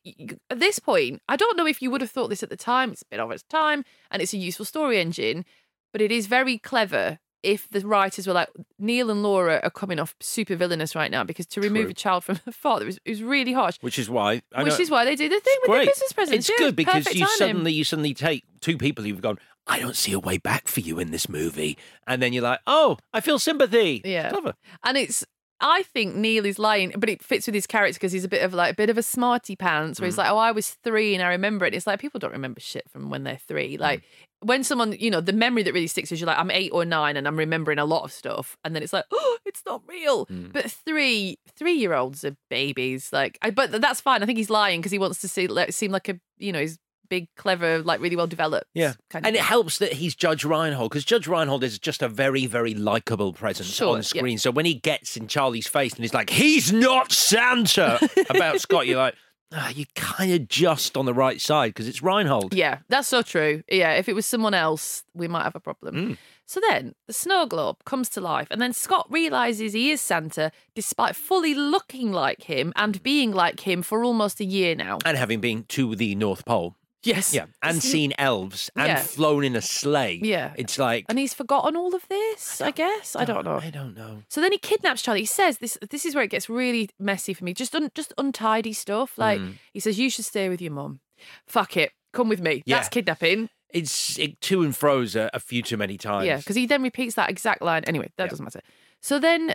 at this point, I don't know if you would have thought this at the time. It's a bit of its time, and it's a useful story engine. But it is very clever if the writers were like Neil and Laura are coming off super villainous right now because to remove True. a child from the father is, is really harsh. Which is why. Which is why they do the thing with great. the Christmas presents. It's good because perfect you timing. suddenly you suddenly take two people who've gone. I don't see a way back for you in this movie, and then you're like, oh, I feel sympathy. Yeah. Clever. And it's I think Neil is lying, but it fits with his character because he's a bit of like a bit of a smarty pants where he's Mm. like, Oh, I was three and I remember it. It's like people don't remember shit from when they're three. Mm. Like when someone, you know, the memory that really sticks is you're like, I'm eight or nine and I'm remembering a lot of stuff. And then it's like, oh, it's not real. Mm. But three three year olds are babies. Like I, but that's fine. I think he's lying because he wants to see like, seem like a you know, he's big, clever, like really well developed. Yeah, kind and of it helps that he's Judge Reinhold because Judge Reinhold is just a very, very likable presence Sure, on yeah. screen. So when he gets in Charlie's face and he's like, "He's not Santa," about Scott, you're like, ah, "You're kind of just on the right side because it's Reinhold." Yeah, that's so true. Yeah, if it was someone else, we might have a problem. Mm. So then the snow globe comes to life, and then Scott realizes he is Santa despite fully looking like him and being like him for almost a year now. And having been to the North Pole, Yes. yeah, and Is seen elves and Yeah. flown in a sleigh, Yeah. it's like And he's forgotten all of this, I, guess. I don't know. I don't know. So then he kidnaps Charlie. He says this. This is where it gets really messy for me. Just un, just untidy stuff. Like Mm. he says, you should stay with your mum. Fuck it, come with me. Yeah. That's kidnapping. It's it, to and fro's a, a few too many times. Yeah, because he then repeats that exact line. Anyway, that doesn't matter. So then,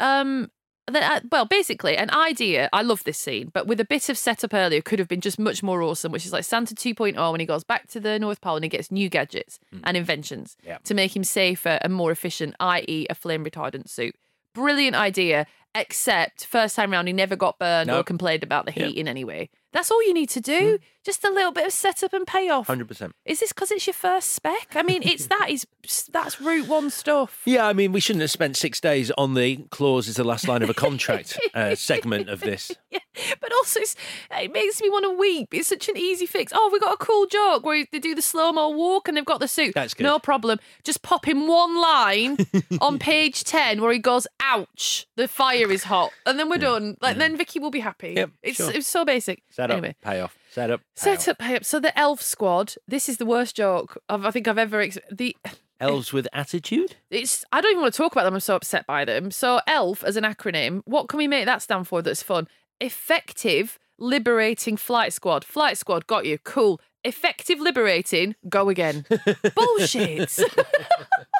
um, uh, well, basically, an idea. I love this scene, but with a bit of setup earlier, could have been just much more awesome. Which is like Santa 2.0 when he goes back to the North Pole and he gets new gadgets and inventions Yeah. to make him safer and more efficient, i.e., a flame retardant suit. Brilliant idea. Except first time round, he never got burned or complained about the heat in any way. That's all you need to do. Just a little bit of setup and payoff. 100%. Is this because it's your first spec? I mean, it's that is that's route one stuff. Yeah, I mean, we shouldn't have spent six days on the clause is the last line of a contract uh, segment of this. Yeah, but also it's, it makes me want to weep. It's such an easy fix. Oh, we got a cool joke where they do the slow mo walk and they've got the suit. That's good. No problem. Just pop in one line on page ten where he goes, "Ouch, the fire is hot," and then we're done. Like then Vicky will be happy. Yep, it's sure. it's so basic. Set up, anyway. pay off. Set up, Set up, pay up. So the elf squad. This is the worst joke I've, I think I've ever. Ex- the Elves with attitude? it's. I don't even want to talk about them. I'm so upset by them. So elf as an acronym. What can we make that stand for? That's fun. Effective liberating flight squad. Flight squad got you. Cool. Effective liberating. Go again. Bullshit.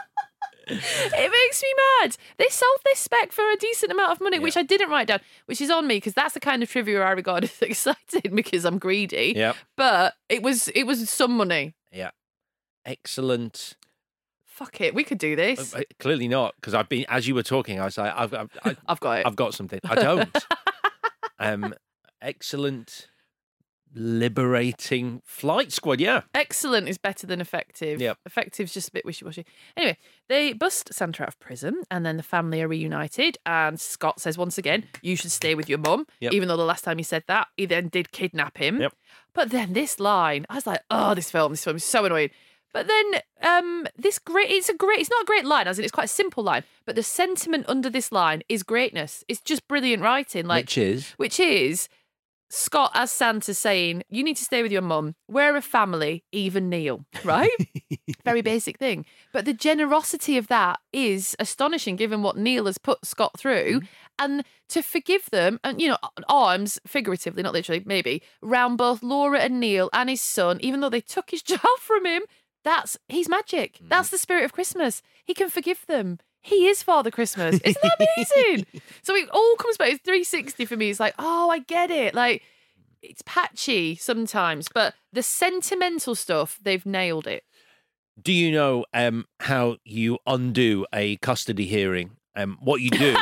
It makes me mad. They sold this spec for a decent amount of money, which I didn't write down, which is on me because that's the kind of trivia I regard as exciting because I'm greedy. Yep. But it was it was some money. Yeah. Excellent. Fuck it, we could do this. Uh, Clearly not, because I've been as you were talking. I was like, I've, I've, I, I've got it. I've got something. I don't. um, excellent, liberating flight squad. Yeah, Excellent is better than effective. Yep. Effective's just a bit wishy washy. Anyway, they bust Santa out of prison and then the family are reunited. And Scott says once again, you should stay with your mum. Yep. Even though the last time he said that, he then did kidnap him. Yep. But then this line, I was like, oh, this film, this film is so annoying. But then um this great it's a great it's not a great line, as in it's quite a simple line, but the sentiment under this line is greatness. It's just brilliant writing. Like which is which is Scott as Santa saying, You need to stay with your mum. We're a family, even Neil, right? Very basic thing. But the generosity of that is astonishing given what Neil has put Scott through. Mm-hmm. And to forgive them, and you know, arms, figuratively, not literally, maybe, round both Laura and Neil and his son, even though they took his job from him, that's he's magic. That's mm. the spirit of Christmas. He can forgive them. He is Father Christmas. Isn't that amazing? so it all comes back. It's 360 for me. It's like, oh, I get it. Like, it's patchy sometimes, but the sentimental stuff, they've nailed it. Do you know um, how you undo a custody hearing? Um, what you do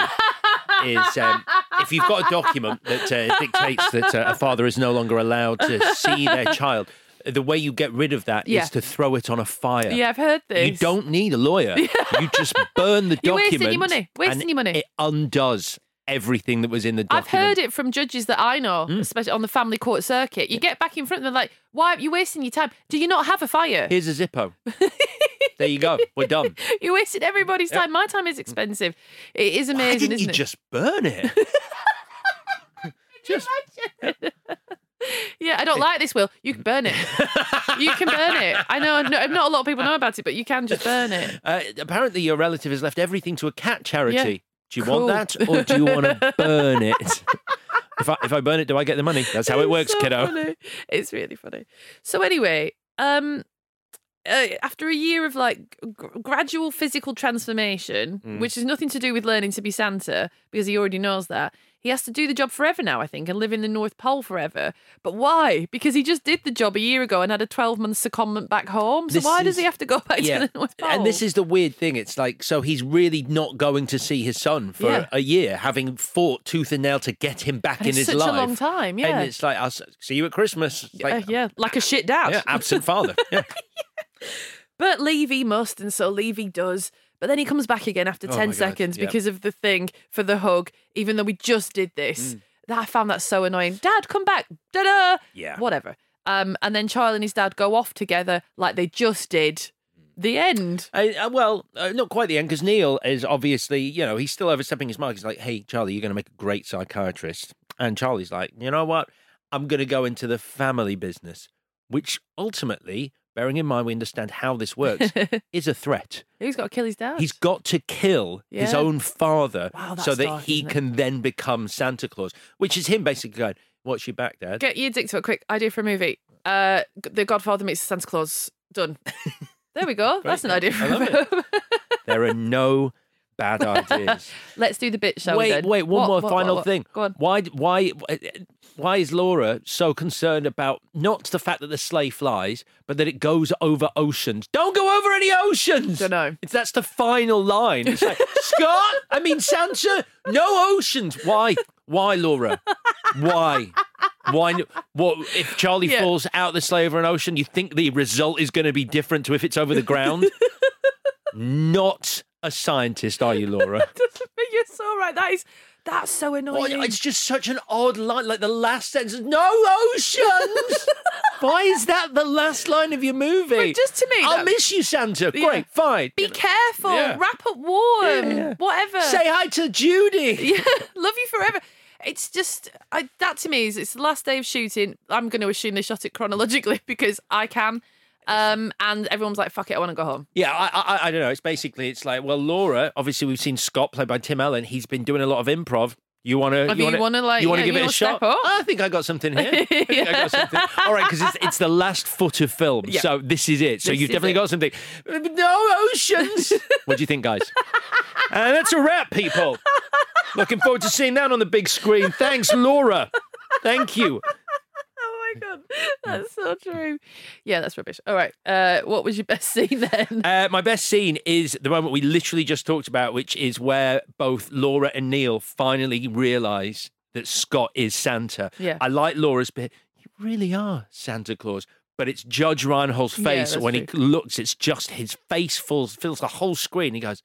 is um, if you've got a document that uh, dictates that uh, a father is no longer allowed to see their child, the way you get rid of that is Yeah. to throw it on a fire. Yeah, I've heard this. You don't need a lawyer. You just burn the You're wasting your money. Wasting your money. It undoes everything that was in the I've heard it from judges that I know, Hmm. especially on the family court circuit. You get back in front of them like, why are you wasting your time? Do you not have a fire? Here's a Zippo. there you go. We're done. you wasted everybody's Yep. time. My time is expensive. It is amazing, Why didn't you it? just burn it? just Yeah, I don't like this, Will. You can burn it. you can burn it. I know no, not a lot of people know about it, but you can just burn it. Uh, apparently, your relative has left everything to a cat charity. Yeah. Do you Cool. want that, or do you want to burn it? if I if I burn it, do I get the money? That's how it works, so kiddo. funny. It's really funny. So anyway, um, uh, after a year of like gr- gradual physical transformation, Mm. which has nothing to do with learning to be Santa, because he already knows that. He has to do the job forever now, I think, and live in the North Pole forever. But why? Because he just did the job a year ago and had a 12 month secondment back home. So This why does he have to go back Yeah. to the North Pole? And this is the weird thing. It's like, so he's really not going to see his son for Yeah. a year, having fought tooth and nail to get him back And in it's his such a long time, yeah. And it's like, I'll see you at Christmas. It's Uh, Like, yeah, like a shit dad. yeah, absent father. Yeah. But Levy must, and so Levy does. But then he comes back again after Oh my 10 God, seconds yeah. because of the thing for the hug, even though we just did this. That I found that so annoying. Dad, come back. Da da. Yeah. Whatever. Um, and then Charlie and his dad go off together like they just did. The end. Uh, uh, well, uh, not quite the end, because Neil is obviously, you know, he's still overstepping his mark. He's like, hey, Charlie, you're going to make a great psychiatrist. And Charlie's like, you know what? I'm going to go into the family business, which ultimately, bearing in mind we understand how this works, is a threat. He's got to kill his dad. He's got to kill his own father Wow, so that dark, he can then become Santa Claus, which is him basically going, What's your back, Dad? Get your dick to a quick idea for a movie. Uh, the Godfather meets Santa Claus. Done. there we go. That's an idea for a film. there are no bad ideas. Let's do the bit show. wait, then. wait, one What, more what, final what, thing. Go on. Why, why, why is Laura so concerned about not the fact that the sleigh flies, but that it goes over oceans? Don't go over any oceans. Don't know. It's that's the final line. It's like Scott. I mean Santa. No oceans. Why? Why, Laura? Why? Why? What if Charlie Yeah. falls out the sleigh over an ocean? You think the result is going to be different to if it's over the ground? Not a scientist, are you, Laura? You're so right. That is that's so Well, annoying. it's just such an odd line. Like the last sentence, no oceans. Why is that the last line of your movie? But just to me, I'll that- miss you, Santa. Yeah. Great, fine. Be careful. Yeah. Wrap up warm. Yeah. Whatever. Say hi to Judy. Yeah, love you forever. It's just I, that to me is it's the last day of shooting. I'm going to assume they shot it chronologically because I can. Um, and everyone's like, "Fuck it, I want to go home." Yeah, I, I, I don't know. It's basically, it's like, well, Laura. Obviously, we've seen Scott played by Tim Allen. He's been doing a lot of improv. You want to? You wanna, like, You want to yeah, give it a shot? up? I think I got something here. I think I got something. All right, because it's, it's the last foot of film, Yeah. so this is it. So This you've definitely it. got something. No oceans. what do you think, guys? and that's a wrap, people. Looking forward to seeing that on the big screen. Thanks, Laura. Thank you. My god, that's so true. Yeah, that's rubbish. All right, uh, what was your best scene then? Uh, my best scene is the moment we literally just talked about, which is where both Laura and Neil finally realise that Scott is Santa. Yeah. I like Laura's bit. You really are Santa Claus. But it's Judge Reinhold's face that's when he looks. It's just his face fills fills the whole screen. He goes,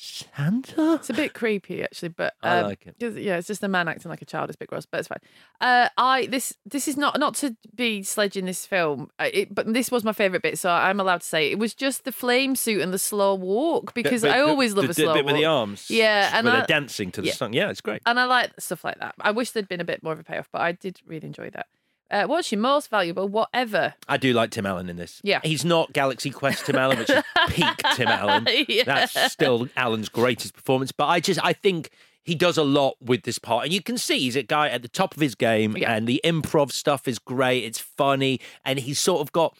Santa. It's a bit creepy actually, but I um, like it. Yeah, it's just a man acting like a child. It's a bit gross, but it's fine. Uh, I this this is not not to be sledging this film, uh, it, but this was my favorite bit, so I'm allowed to say it. it was just the flame suit and the slow walk because Bit- I bit- always love the- a the slow bit walk with the arms. Yeah, and where I, they're dancing to the yeah. song. Yeah, it's great. and I like stuff like that. I wish there'd been a bit more of a payoff, but I did really enjoy that. Uh, what's your most valuable whatever? I do like Tim Allen in this. Yeah. He's not Galaxy Quest Tim Allen, which is peak Tim Allen. Yeah. That's still Allen's greatest performance. But I just, I think he does a lot with this part. And you can see he's a guy at the top of his game, Yeah. and the improv stuff is great. It's funny. And he's sort of got.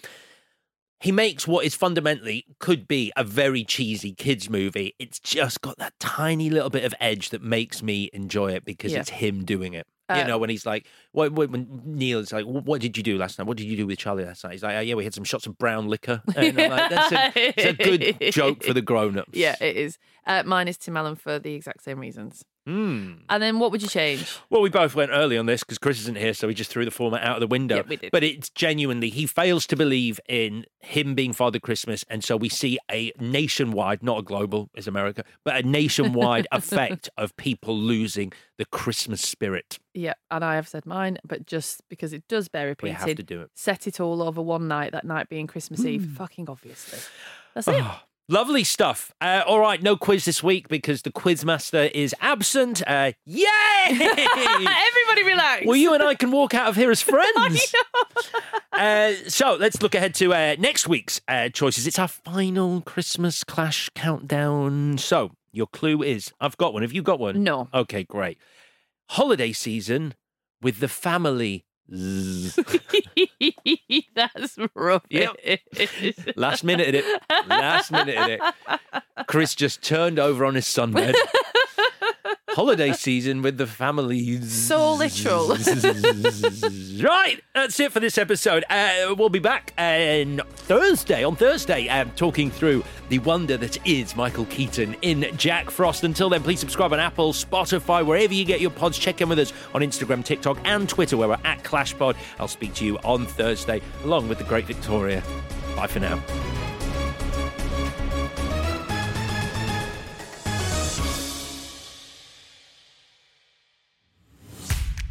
He makes what is fundamentally could be a very cheesy kids movie. It's just got that tiny little bit of edge that makes me enjoy it because Yeah. it's him doing it. You Uh, know, when he's like, when, when Neil is like, "What did you do last night? What did you do with Charlie last night?" He's like, "Oh yeah, we had some shots of brown liquor." And I'm like, That's a, it's a good joke for the grown-ups. Yeah, it is. Uh, mine is Tim Allen for the exact same reasons. Hmm. And then what would you change? Well, we both went early on this because Chris isn't here, so we just threw the format out of the window. Yeah, we did. But it's genuinely, he fails to believe in him being Father Christmas. And so we see a nationwide, not a global, is America, but a nationwide effect of people losing the Christmas spirit. Yeah, and I have said mine, but just because it does bear We have to do it. set it all over one night, that night being Christmas Eve. Fucking obviously. That's it. Lovely stuff. Uh, all right, no quiz this week because the quiz master is absent. Uh, yay! Everybody relax. Well, you and I can walk out of here as friends. uh, so let's look ahead to uh, next week's uh, choices. It's our final Christmas Clash countdown. So your clue is I've got one. Have you got one? No. Okay, great. Holiday season with the family. That's rubbish. Last minute it. Last minute it. Chris just turned over on his sunbed. Holiday season with the families. So literal. right, that's it for this episode. Uh, we'll be back on Thursday, on Thursday, um, talking through the wonder that is Michael Keaton in Jack Frost. Until then, please subscribe on Apple, Spotify, wherever you get your pods. Check in with us on Instagram, TikTok, and Twitter, where we're at ClashPod. I'll speak to you on Thursday, along with the great Victoria. Bye for now.